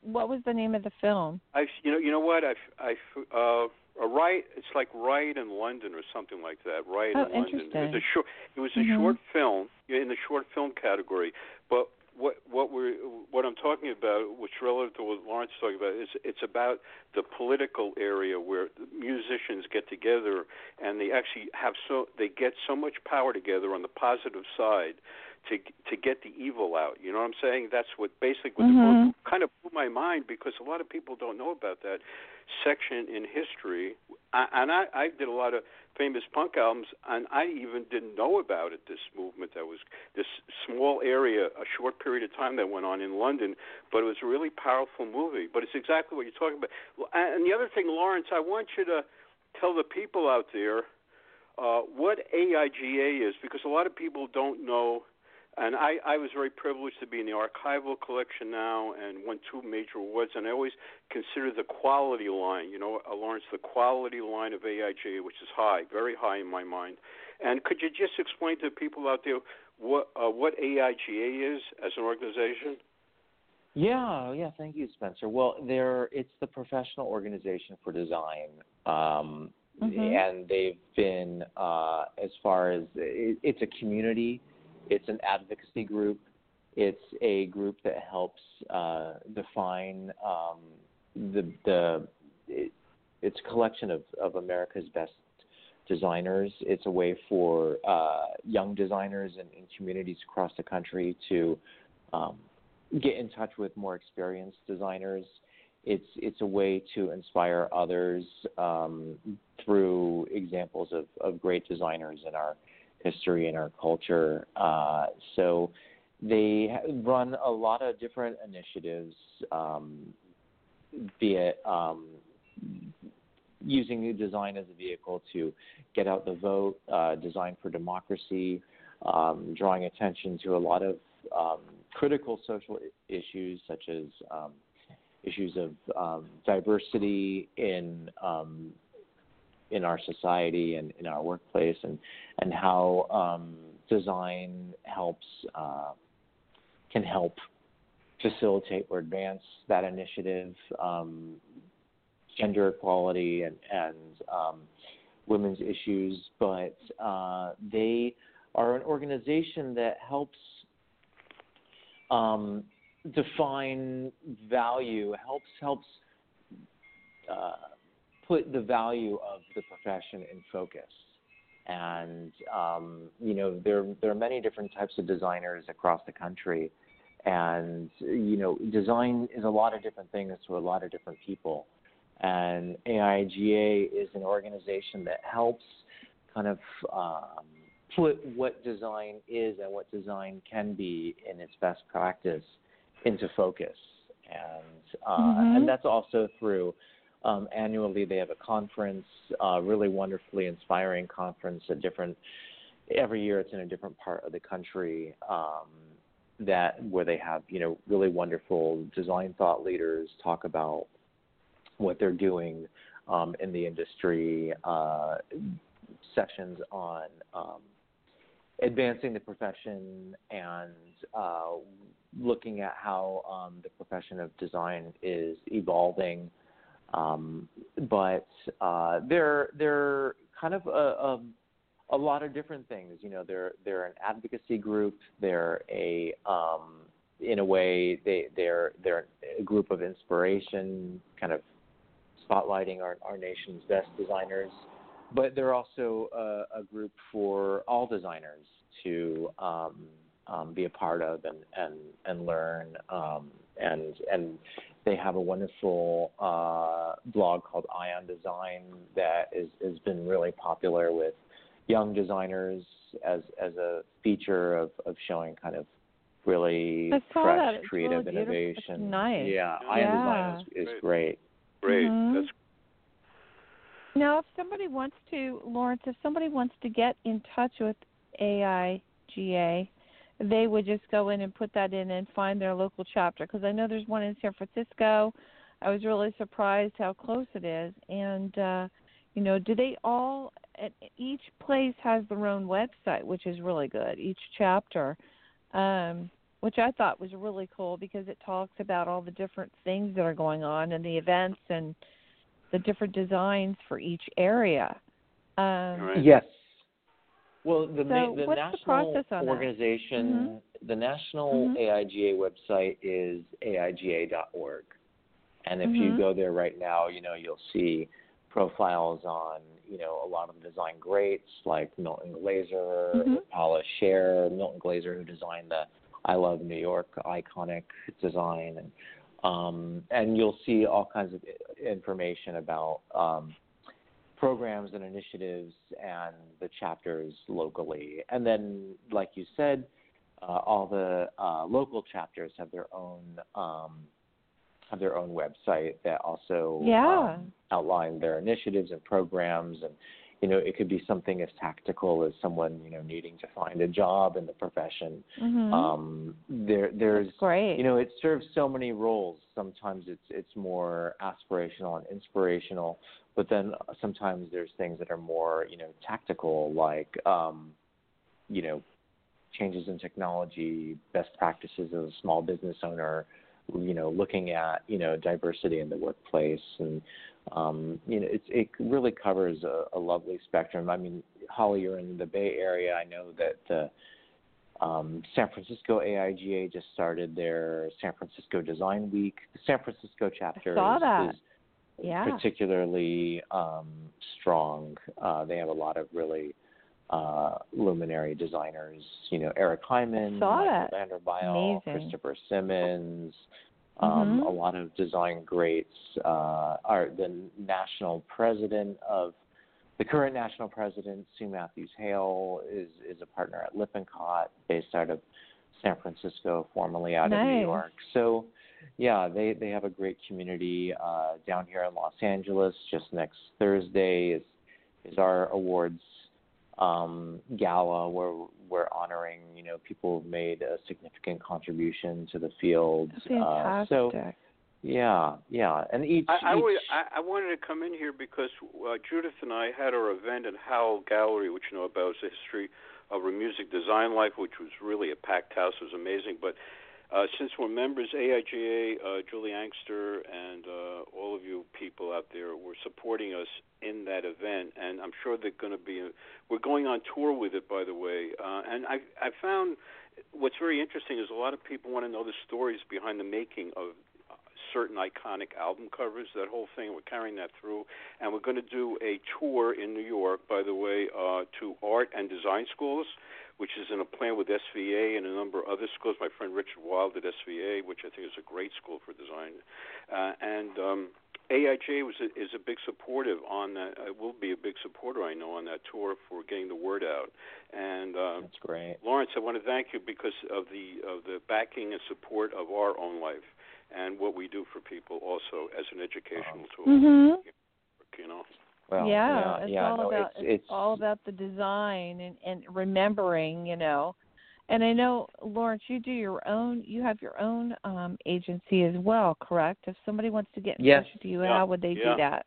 What was the name of the film? I you know you know what I I uh a right it's like right in London or something like that right Oh, in London it was interesting. a short it was a Mhm. short film in the short film category but what what we're what I'm talking about which relative to what Lawrence is talking about is it's about the political area where the musicians get together and they actually have so they get so much power together on the positive side to to get the evil out. You know what I'm saying? That's what basically what Mhm. the book kind of blew my mind because a lot of people don't know about that section in history. I, and I, I did a lot of famous punk albums, and I even didn't know about it. This movement that was this small area, a short period of time that went on in London, but it was a really powerful movie. But it's exactly what you're talking about. And the other thing, Lawrence, I want you to tell the people out there uh, what AIGA is, because a lot of people don't know and I, I was very privileged to be in the archival collection now and won two major awards. And I always consider the quality line, you know, uh, Lawrence, the quality line of AIGA, which is high, very high in my mind. And could you just explain to people out there what uh, what AIGA is as an organization? Yeah, yeah. Thank you, Spencer. Well, there it's the professional organization for design, um, Mhm. and they've been uh, as far as it, it's a community, it's an advocacy group, it's a group that helps uh, define um, the the. It, it's a collection of, of America's best designers. It's a way for uh, young designers and, in communities across the country to um, get in touch with more experienced designers. It's it's a way to inspire others um, through examples of, of great designers in our history and our culture. Uh, so they run a lot of different initiatives, um, be it um, using new design as a vehicle to get out the vote, uh, design for democracy, um, drawing attention to a lot of um, critical social issues such as um, issues of um, diversity in um, in our society and in our workplace, and and how um, design helps uh, can help facilitate or advance that initiative, um, gender equality and and um, women's issues. But uh, they are an organization that helps um, define value, helps helps uh, put the value of the profession in focus. And um, you know, there there are many different types of designers across the country, and you know, design is a lot of different things to a lot of different people. And AIGA is an organization that helps kind of um, put what design is and what design can be in its best practice into focus, and uh, Mhm. and that's also through. Um, annually, they have a conference, uh, really wonderfully inspiring conference at different. Every year, it's in a different part of the country. Um, that where they have you know really wonderful design thought leaders talk about what they're doing um, in the industry, uh, sessions on um, advancing the profession and uh, looking at how um, the profession of design is evolving. Um, but uh, they're they're kind of a, a a lot of different things. You know, they're they're an advocacy group. They're a um, in a way they they're they're a group of inspiration, kind of spotlighting our our nation's best designers. But they're also a, a group for all designers to um, um, be a part of and and and learn. Um, and and they have a wonderful uh, blog called Eye on Design that is has been really popular with young designers as as a feature of of showing kind of really fresh that. Creative really beautiful. It's innovation. nice. Yeah, Yeah. Eye on Design is, is Great. great. Great. Mhm. That's Now, if somebody wants to, Lawrence, if somebody wants to get in touch with AIGA, they would just go in and put that in and find their local chapter. Because I know there's one in San Francisco. I was really surprised how close it is. And, uh, you know, do they all, each place has their own website, which is really good, each chapter, um, which I thought was really cool because it talks about all the different things that are going on and the events and the different designs for each area. Um, Right. Yes. Well, the So ma- the what's the national process on that? Mm-hmm. organization, the national Mhm. AIGA website is aiga.org, and if you Mhm. go there right now, you know you'll see profiles on you know a lot of the design greats like Milton Glaser, Mhm. Paula Scher, Milton Glaser who designed the I Love New York iconic design, and um, and you'll see all kinds of information about um, programs and initiatives and the chapters locally. And then, like you said, uh, all the uh, local chapters have their own um, have their own website that also Yeah. um, outline their initiatives and programs. And you know, it could be something as tactical as someone you know needing to find a job in the profession. Mhm. Um, there, there's That's great. you know it serves so many roles sometimes it's it's more aspirational and inspirational but then sometimes there's things that are more you know tactical like um you know changes in technology best practices as a small business owner you know looking at you know diversity in the workplace and um you know it's it really covers a, a lovely spectrum i mean holly you're in the bay area i know that the um, San Francisco AIGA just started their San Francisco Design Week. The San Francisco chapter saw is, that. is yeah. particularly um, strong. Uh, they have a lot of really uh, luminary designers. You know, Eric Heiman, saw Michael that. Christopher Simmons. Um, Mhm. A lot of design greats. Uh, are the national president of the current national president, Su Mathews Hale, is is a partner at Lippincott, based out of San Francisco, formerly out of New York. So, yeah, they they have a great community uh, down here in Los Angeles. Just next Thursday is is our awards um, gala where we're honoring you know people who've made a significant contribution to the field. Uh, so yeah, yeah, and each I, I, each would, I, I wanted to come in here because uh, Judith and I had our event at Howell Gallery, which you know about is the history of her music design life, which was really a packed house. It was amazing. But uh, since we're members, AIGA, uh, Julie Anixter, and uh, all of you people out there were supporting us in that event, and I'm sure they're going to be. We're going on tour with it, by the way. Uh, and I, I found what's very interesting is a lot of people want to know the stories behind the making of certain iconic album covers, that whole thing. We're carrying that through, and we're going to do a tour in New York, by the way, uh, to art and design schools, which is in a plan with SVA and a number of other schools. My friend Richard Wilde at SVA, which I think is a great school for design, uh, and um, AIGA was a, is a big supportive on that. I will be a big supporter, I know, on that tour for getting the word out. And uh, that's great, Lawrence. I want to thank you because of the of the backing and support of our own life and what we do for people, also as an educational tool. Mm-hmm. You know. Well, yeah, yeah, it's yeah, all no, about it's, it's all about the design and and remembering, you know. And I know Lawrence, you do your own. You have your own um agency as well, correct? If somebody wants to get in Yes. touch with you, Yeah. how would they Yeah. do that?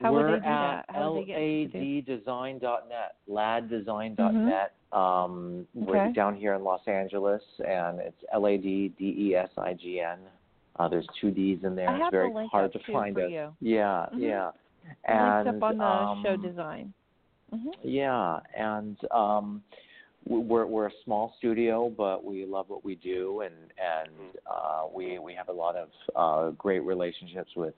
How We're would they do at that? How would they get in touch with you? laddesign.net, laddesign.net. Um, We're Mm-hmm. Down here in Los Angeles, and it's L A D D E S I G N. Uh, there's two D's in there. It's very hard to find you. Yeah, Mhm. yeah. And up on the show um, design. hmm Yeah, and um, we're we're a small studio, but we love what we do, and and uh, we we have a lot of uh, great relationships with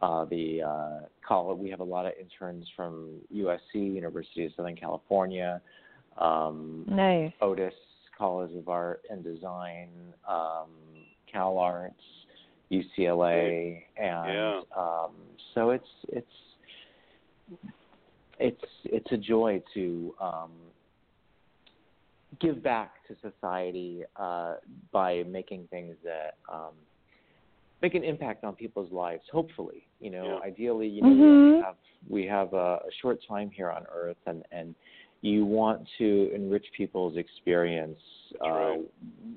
uh, the uh, college. We have a lot of interns from USC, University of Southern California, um, Nice. Otis College of Art and Design, um, Cal Arts, UCLA, and Yeah. um, so it's it's it's it's a joy to um, give back to society uh, by making things that um, make an impact on people's lives. Hopefully, you know, Yeah. ideally, you know, Mhm. we have we have a, a short time here on Earth, and and you want to enrich people's experience uh, right.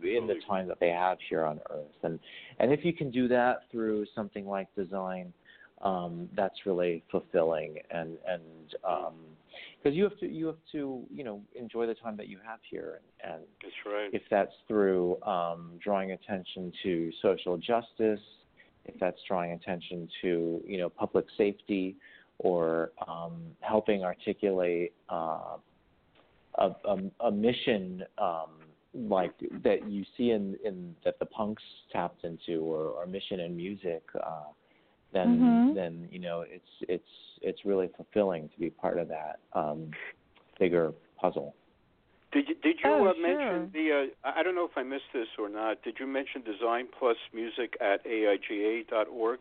in the time that they have here on Earth, and and if you can do that through something like design, um, that's really fulfilling, and and because you have to you have to you know enjoy the time that you have here, and, and That's right. if that's through um, drawing attention to social justice, if that's drawing attention to you know public safety, or um, helping articulate uh, a, a, a mission um, like that you see in, in that the punks tapped into, or, or mission in music, uh, then Mhm. then you know it's it's it's really fulfilling to be part of that um, bigger puzzle. Did you did you Oh, uh, sure. mention the? Uh, I I don't know if I missed this or not. Did you mention Design Plus Music at aiga.org?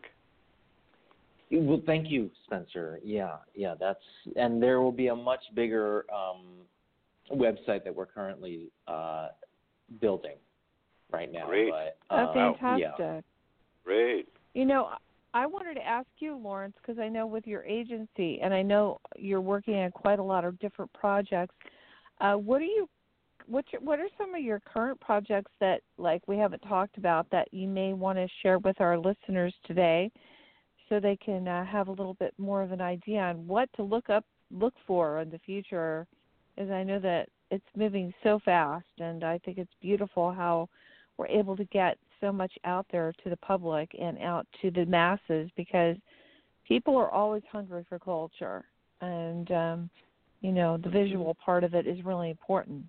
Well, thank you, Spencer. Yeah, yeah, that's and there will be a much bigger um, website that we're currently uh, building right now. Great. But, Oh, uh, fantastic. Yeah. Great. You know, I wanted to ask you, Lawrence, because I know with your agency, and I know you're working on quite a lot of different projects. Uh, what are you? What your, what are some of your current projects that like we haven't talked about that you may want to share with our listeners today, so they can uh, have a little bit more of an idea on what to look up, look for in the future. As I know that it's moving so fast, and I think it's beautiful how we're able to get so much out there to the public and out to the masses because people are always hungry for culture and um you know the visual part of it is really important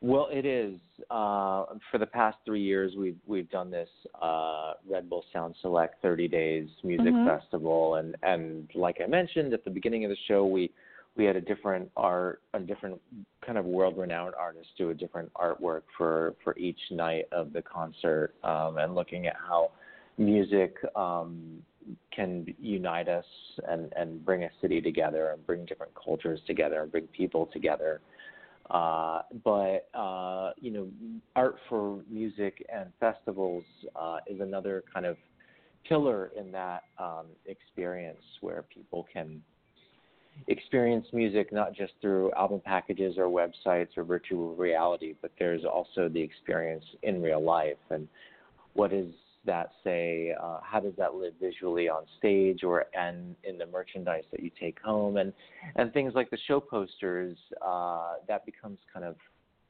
Well, it is. Uh, for the past three years, we've we've done this uh, Red Bull Sound Select 30 Days Music Mhm. Festival, and and like I mentioned at the beginning of the show, we we had a different art, a different kind of world-renowned artist do a different artwork for for each night of the concert, um, and looking at how music um, can unite us and and bring a city together and bring different cultures together and bring people together. Uh, but uh, you know, art for music and festivals uh, is another kind of pillar in that um, experience where people can experience music not just through album packages or websites or virtual reality, but there's also the experience in real life. And what does that say? Uh, how does that live visually on stage or and in the merchandise that you take home? And and things like the show posters uh, that becomes kind of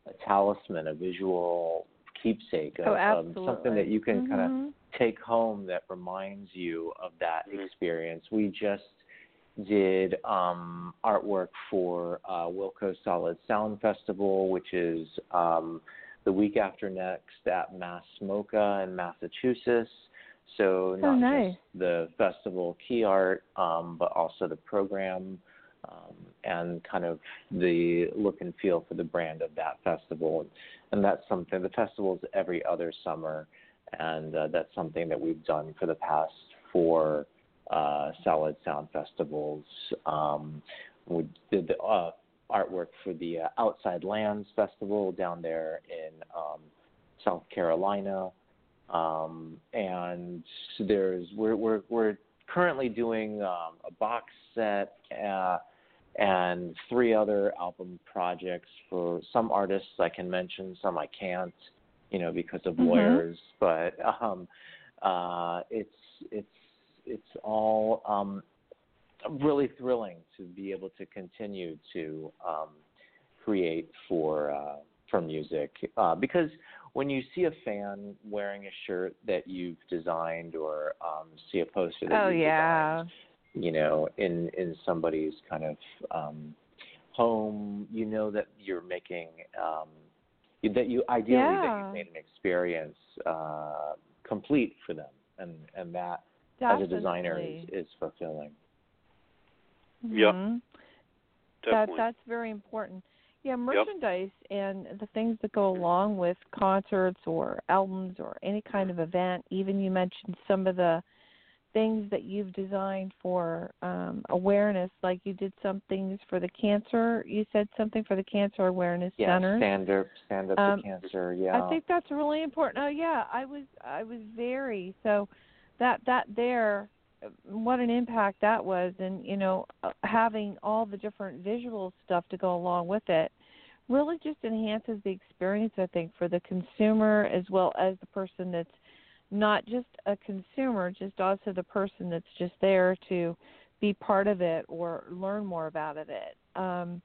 a talisman, a visual keepsake of, oh of absolutely something that you can kind of take home that reminds you of that Mhm. experience. We just did um, artwork for uh, Wilco Solid Sound Festival, which is um, the week after next at MASS MoCA in Massachusetts. So not Oh, nice. just the festival key art, um, but also the program um, and kind of the look and feel for the brand of that festival. And that's something. The festival is every other summer, and uh, that's something that we've done for the past four uh, Solid Sound festivals. Um, we did the uh, artwork for the uh, Outside Lands Festival down there in um, South Carolina, um, and there's we're we're we're currently doing um, a box set. Uh, and three other album projects for some artists I can mention, some I can't, you know, because of Mhm. lawyers. But um, uh, it's it's it's all um, really thrilling to be able to continue to um, create for uh, for music. Uh, because when you see a fan wearing a shirt that you've designed or um, see a poster that Oh you've yeah. designed, you know, in in somebody's kind of um, home, you know that you're making um, that you ideally that you've made an experience uh, complete for them, and and that as a designer is, is fulfilling. Yep. Mhm. That Definitely. that's very important. Yeah, merchandise and the things that go along with concerts or albums or any kind of event. Even you mentioned some of the things that you've designed for um awareness, like you did some things for the cancer. You said something for the Cancer Awareness Yeah, Center. stand up, stand up Um, to cancer. Yeah, I think that's really important. Oh yeah, I was I was very so that that there what an impact that was and you know having all the different visual stuff to go along with it really just enhances the experience I think for the consumer as well as the person that's not just a consumer just also the person that's just there to be part of it or learn more about it um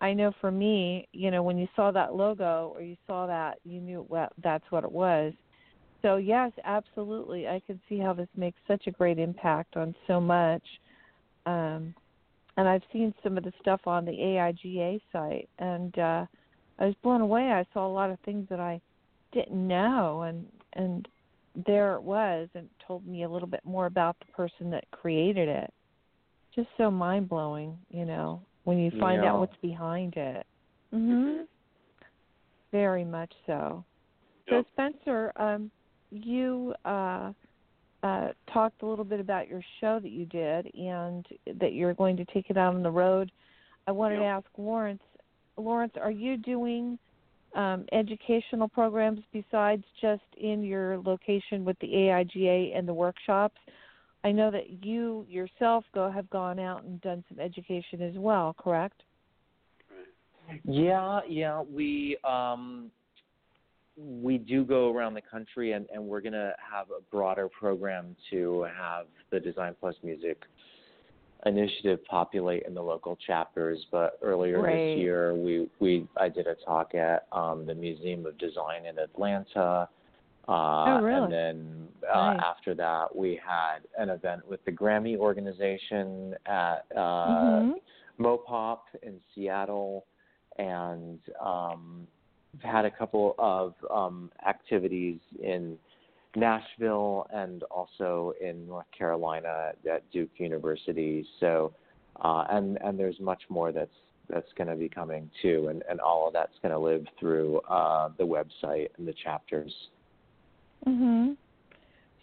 I know for me, you know, when you saw that logo or you saw that, you knew well that's what it was. So yes, absolutely, I can see how this makes such a great impact on so much. Um, and I've seen some of the stuff on the AIGA site, and uh, I was blown away. I saw a lot of things that I didn't know, and and there it was, and it told me a little bit more about the person that created it. Just so mind blowing, you know, when you find Yeah. out what's behind it. Mhm. Very much so. So Spencer, um, you uh, uh, talked a little bit about your show that you did and that you're going to take it out on the road. I wanted to ask Lawrence. Lawrence, are you doing um, educational programs besides just in your location with the AIGA and the workshops? I know that you yourself go have gone out and done some education as well, correct? Yeah, yeah, we um we do go around the country and, and we're gonna have a broader program to have the Design Plus Music initiative populate in the local chapters. But earlier Great. this year we, we I did a talk at um the Museum of Design in Atlanta. Uh, Oh, really? And then uh, Nice. after that, we had an event with the Grammy organization at uh, Mhm. Mopop in Seattle, and um, had a couple of um, activities in Nashville and also in North Carolina at Duke University. So, uh, and and there's much more that's that's going to be coming too, and and all of that's going to live through uh, the website and the chapters. Mhm.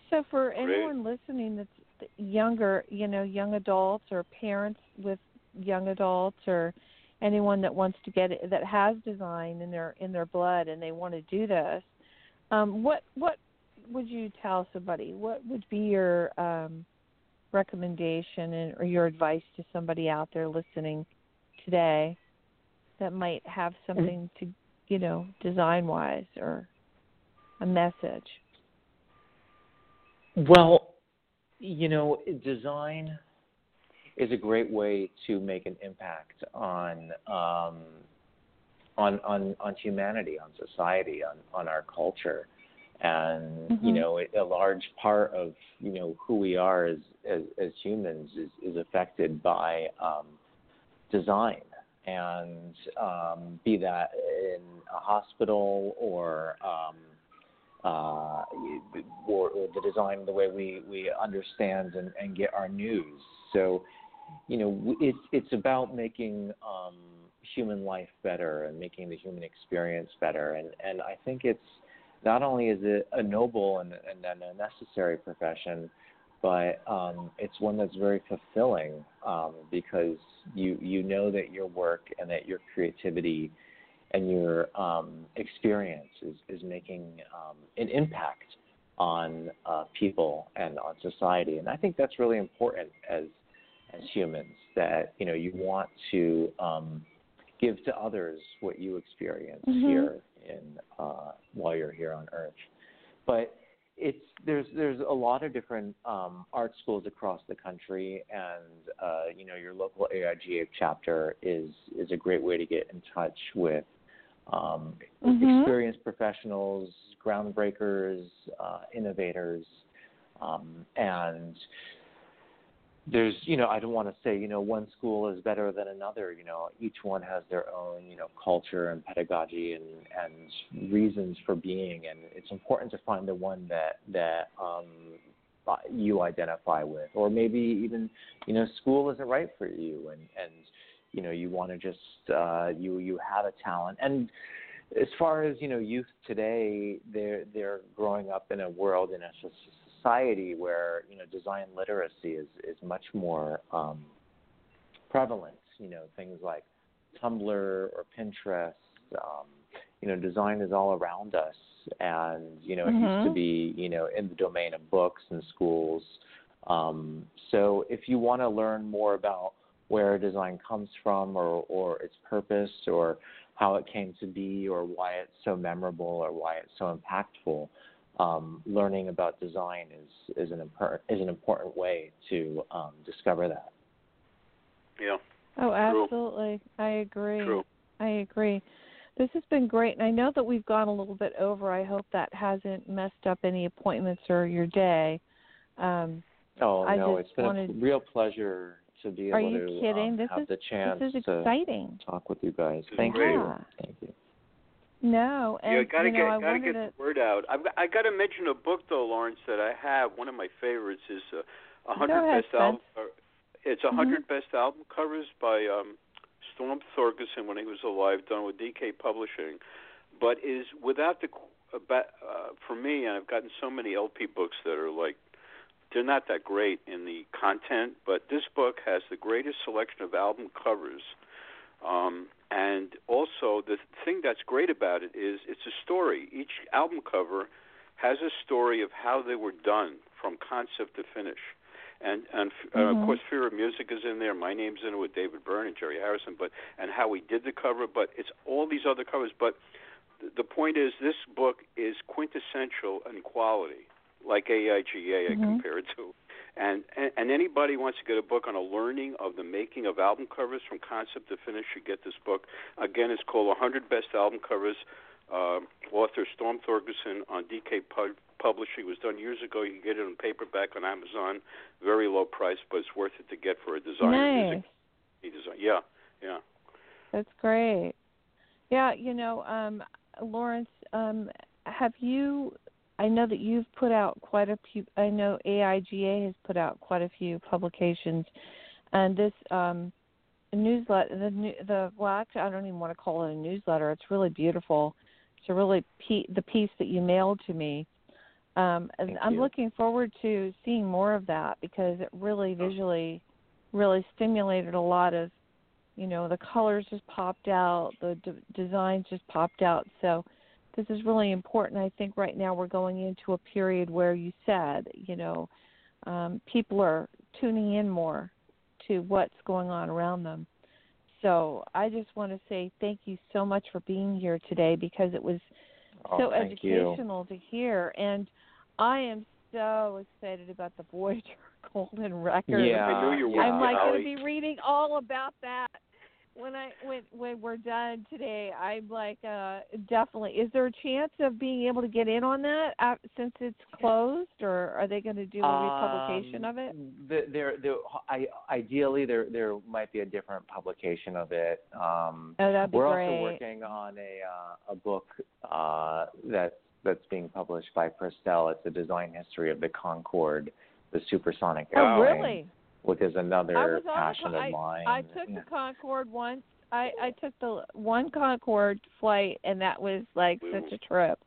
So for Great. anyone listening that's younger, you know, young adults or parents with young adults or anyone that wants to get it that has design in their in their blood and they want to do this, um, what what would you tell somebody? What would be your um, recommendation and, or your advice to somebody out there listening today that might have something to you know design wise or a message? Well, you know, design is a great way to make an impact on um, on on on humanity, on society, on on our culture, and you Mhm. know, a large part of you know who we are as as, as humans is is affected by um, design, and um, be that in a hospital or um, uh, or, or the design, the way we, we understand and, and get our news. So, you know, it's it's about making um, human life better and making the human experience better. And and I think it's not only is it a noble and, and, and a necessary profession, but um, it's one that's very fulfilling um, because you you know that your work and that your creativity and your um, experience is, is making um, an impact on uh, people and on society. And I think that's really important as as humans that you know you want to um, give to others what you experience mm-hmm. here in uh, while you're here on Earth. But it's there's there's a lot of different um, art schools across the country, and uh, you know your local AIGA chapter is is a great way to get in touch with um, mm-hmm. experienced professionals, groundbreakers, uh, innovators, um, and there's you know I don't want to say you know one school is better than another. You know each one has their own you know culture and pedagogy and and reasons for being, and it's important to find the one that that um, you identify with, or maybe even you know school isn't right for you, and and you know you want to just uh, you you have a talent and as far as you know youth today they're they're growing up in a world in a society where you know design literacy is is much more um, prevalent. You know things like Tumblr or Pinterest. Um, you know design is all around us, and you know it mm-hmm. used to be you know in the domain of books and schools. Um, so if you want to learn more about where design comes from or, or its purpose or how it came to be or why it's so memorable or why it's so impactful, um, learning about design is is an important is an important way to um, discover that. Yeah. Oh, absolutely. True. I agree. True. I agree. This has been great, and I know that we've gone a little bit over. I hope that hasn't messed up any appointments or your day. Um, oh I no, it's been wanted... a real pleasure to be Are able you to kidding? Um, this have is, the chance this is to exciting. talk with you guys. Thank great. you. Thank you. No, and yeah, gotta you know, get I gotta get to... the word out. I've I got to mention a book though, Lawrence, that I have. One of my favorites is uh, a uh, hundred best album. It's a 100 mm-hmm. best album covers by um, Storm Thorgerson when he was alive, done with DK Publishing, but is without the uh, uh, for me. And I've gotten so many LP books that are like they're not that great in the content, but this book has the greatest selection of album covers. Um, and also, the thing that's great about it is it's a story. Each album cover has a story of how they were done from concept to finish. And and uh, mm-hmm. of course, Fear of Music is in there. My name's in it with David Byrne and Jerry Harrison. But and how we did the cover. But it's all these other covers. But the point is, this book is quintessential in quality, like AIGA mm-hmm. compared to and, and and anybody wants to get a book on a learning of the making of album covers from concept to finish should get this book. Again, it's called 100 Best Album Covers. Uh, author Storm Thorgerson on DK Pub- Publishing it was done years ago. You can get it on paperback on Amazon, very low price, but it's worth it to get for a designer. Nice. Music. Design. Yeah, yeah. That's great. Yeah, you know, um, Lawrence, um, have you I know that you've put out quite a few. I know AIGA has put out quite a few publications, and this um, newsletter, the the well, actually, I don't even want to call it a newsletter. It's really beautiful. It's a really pe- the piece that you mailed to me. Um, and Thank I'm you. looking forward to seeing more of that because it really visually, really stimulated a lot of, you know, the colors just popped out, the d- designs just popped out. So this is really important. I think right now we're going into a period where you said, you know, um, people are tuning in more to what's going on around them. So I just want to say thank you so much for being here today because it was oh, so educational you. to hear. And I am so excited about the Voyager Golden Record. Yeah, I knew you yeah. would. I'm like going to be reading all about that when I when when we're done today, I'm like, uh, definitely. Is there a chance of being able to get in on that uh, since it's closed, or are they going to do a republication um, of it? The, there, there, I, ideally, there, there might be a different publication of it. Um, Oh, that'd be we're great. also working on a uh, a book uh, that that's being published by Prestel. It's a design history of the Concorde, the supersonic oh, airplane. really? Which is another passion the, of I, mine. I took yeah. the Concorde once. I I took the one Concorde flight, and that was like Ooh. such a trip.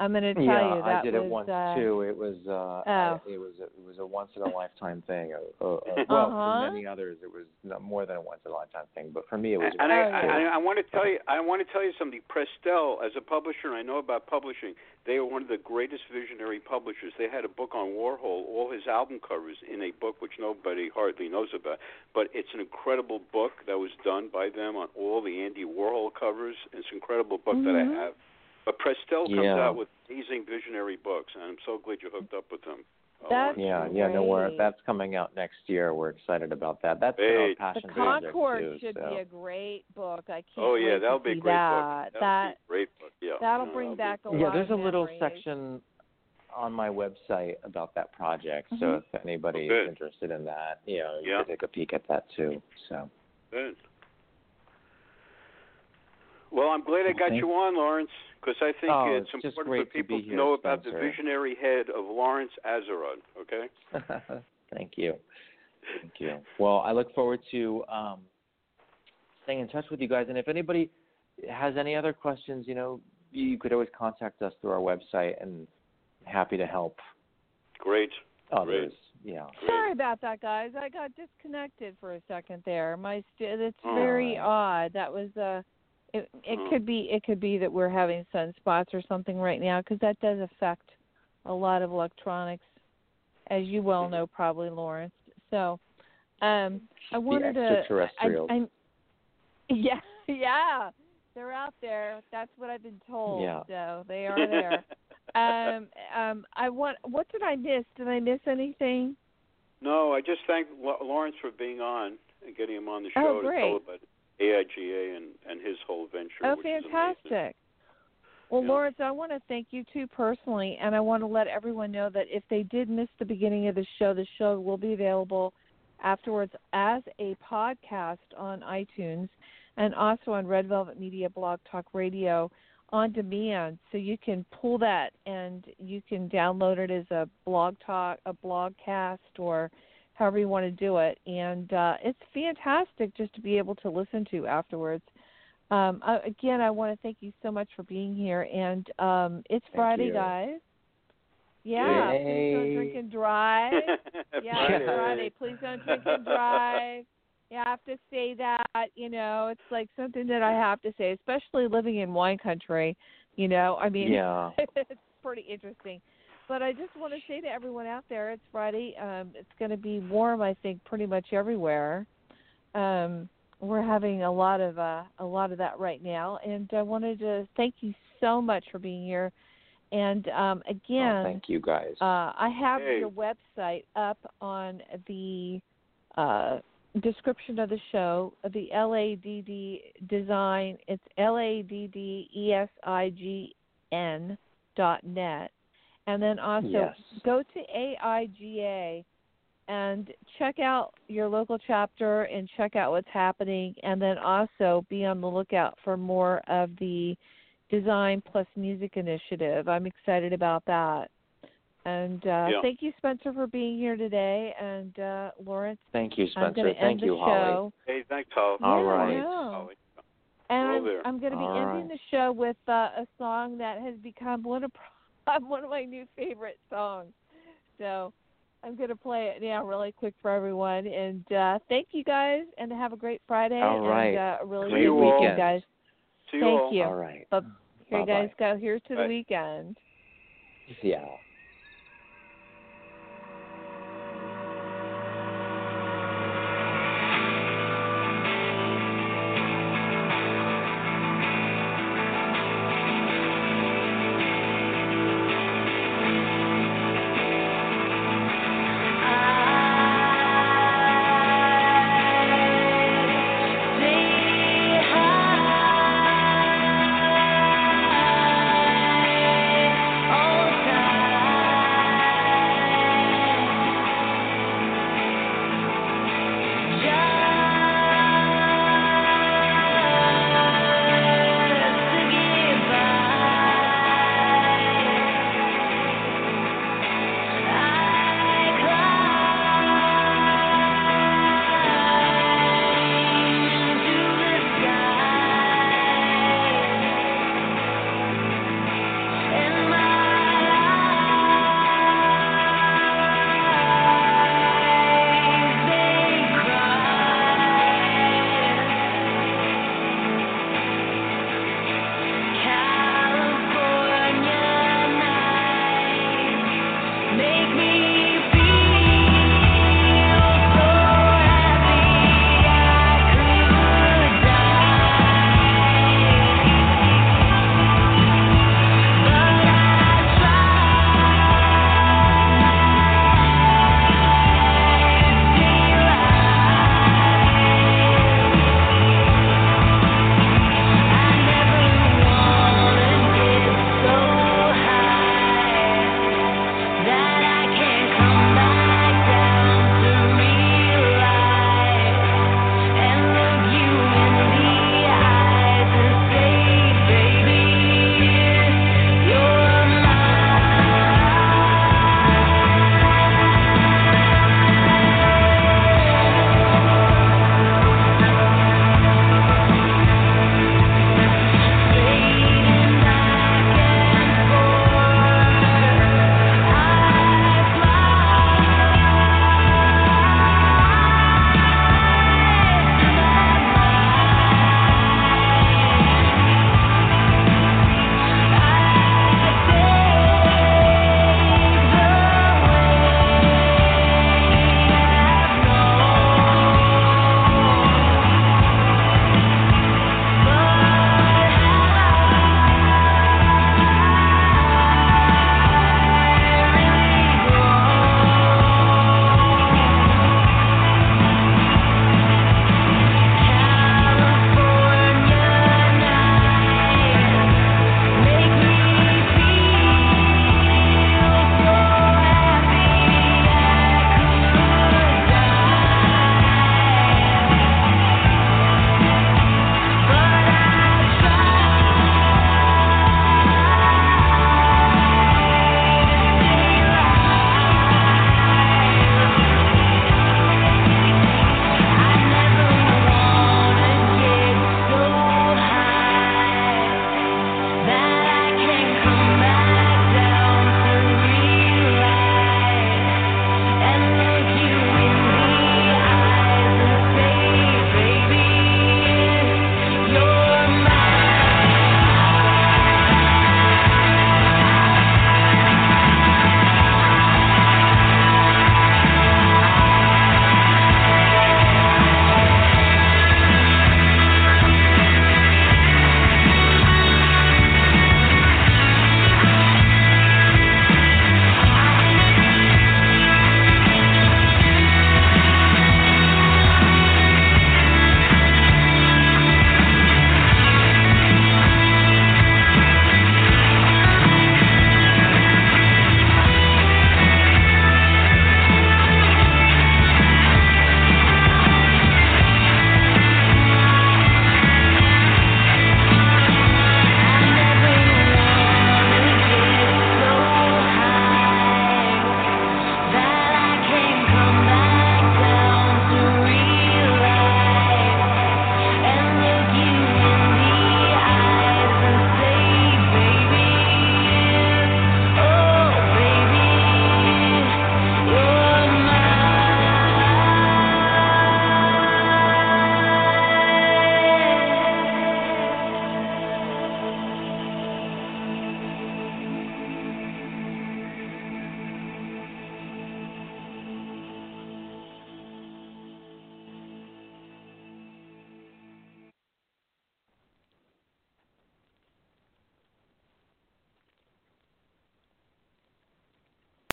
I'm going to tell yeah, you that I did was it once uh, too. It was uh, Oh. I, it was a, it was a once in a lifetime thing. Uh, uh, uh, Uh-huh. well, for many others, it was not more than a once in a lifetime thing. But for me, it was. And I, Oh, yeah. I, I want to tell you, I want to tell you something. Prestel, as a publisher, and I know about publishing. They are one of the greatest visionary publishers. They had a book on Warhol, all his album covers in a book which nobody hardly knows about. But it's an incredible book that was done by them on all the Andy Warhol covers. It's an incredible book that I Mhm. have. But Prestel comes Yeah. out with amazing visionary books, and I'm so glad you hooked up with them. Uh, That's Lawrence. yeah, yeah. No, we're that's coming out next year. We're excited about that. That's been our Hey. passion The Concorde too. should so. be a great book. I can't Oh yeah, wait that'll to be a great that. book. That'll that be a great book. Yeah. that'll No, bring be- back a lot. yeah, lot there's of a little memories. section on my website about that project. So Mhm. if anybody Good. is interested in that, you know, you Yeah. can take a peek at that too. So Good. Well, I'm glad I got Thank- you on, Lawrence, because I think Oh, it's, it's important for people to here, know about the visionary head of Lawrence Azerrad. Okay. thank you, thank you. Well, I look forward to um, staying in touch with you guys. And if anybody has any other questions, you know, you could always contact us through our website, and happy to help Great. others. Yeah. Great. Sorry about that, guys. I got disconnected for a second there. My st- it's Oh. very odd. That was uh it it Oh. could be it could be that we're having sunspots or something right now because that does affect a lot of electronics, as you well Mhm. know, probably Lawrence. So, um, I wanted the to. I, extraterrestrials. I'm, yeah, yeah, they're out there. That's what I've been told. Yeah. So they are there. um, um, I want. What did I miss? Did I miss anything? no, I just thank Lawrence for being on and getting him on the Oh, show to great. tell about AIGA and and his whole venture. Oh, fantastic. Well, Yeah. Lawrence, I want to thank you too personally, and I want to let everyone know that if they did miss the beginning of the show, the show will be available afterwards as a podcast on iTunes and also on Red Velvet Media Blog Talk Radio on demand. So you can pull that and you can download it as a blog talk, a blogcast, or however you want to do it. And uh, it's fantastic just to be able to listen to afterwards. Um, I, again, I want to thank you so much for being here. And um, it's Thank Friday, you. guys. Yeah, please don't Yay. drink and drive. Yeah, Friday. it's Friday. Please don't drink and drive. You have to say that. You know, it's like something that I have to say, especially living in wine country. You know, I mean, Yeah. it's pretty interesting. But I just want to say to everyone out there, it's Friday. Um, it's going to be warm, I think, pretty much everywhere. Um, we're having a lot of uh, a lot of that right now, and I wanted to thank you so much for being here. And um, Oh, again, thank you guys. uh, I have Hey. your website up on the uh, description of the show. The LADD design. It's L A D D E S I G N dot net, and then also yes. go to AIGA and check out your local chapter and check out what's happening, and then also be on the lookout for more of the Design Plus Music Initiative. I'm excited about that. And uh, Yeah. thank you, Spencer, for being here today. And uh, Lawrence, Thank you, I'm Spencer. Thank end you, the Holly. Hey, thanks, Holly. All Yeah, right. no. Holly. And We're I'm. I'm going to be All ending right. the show with uh, a song that has become one of one of my new favorite songs. So I'm going to play it now, really quick for everyone. And uh, thank you guys, and have a great Friday All right. and uh, a really Great good weekend, weekend. guys. See you Thank all. you. All right. But here you Bye-bye. guys go. Here's to Bye. the weekend. Yeah.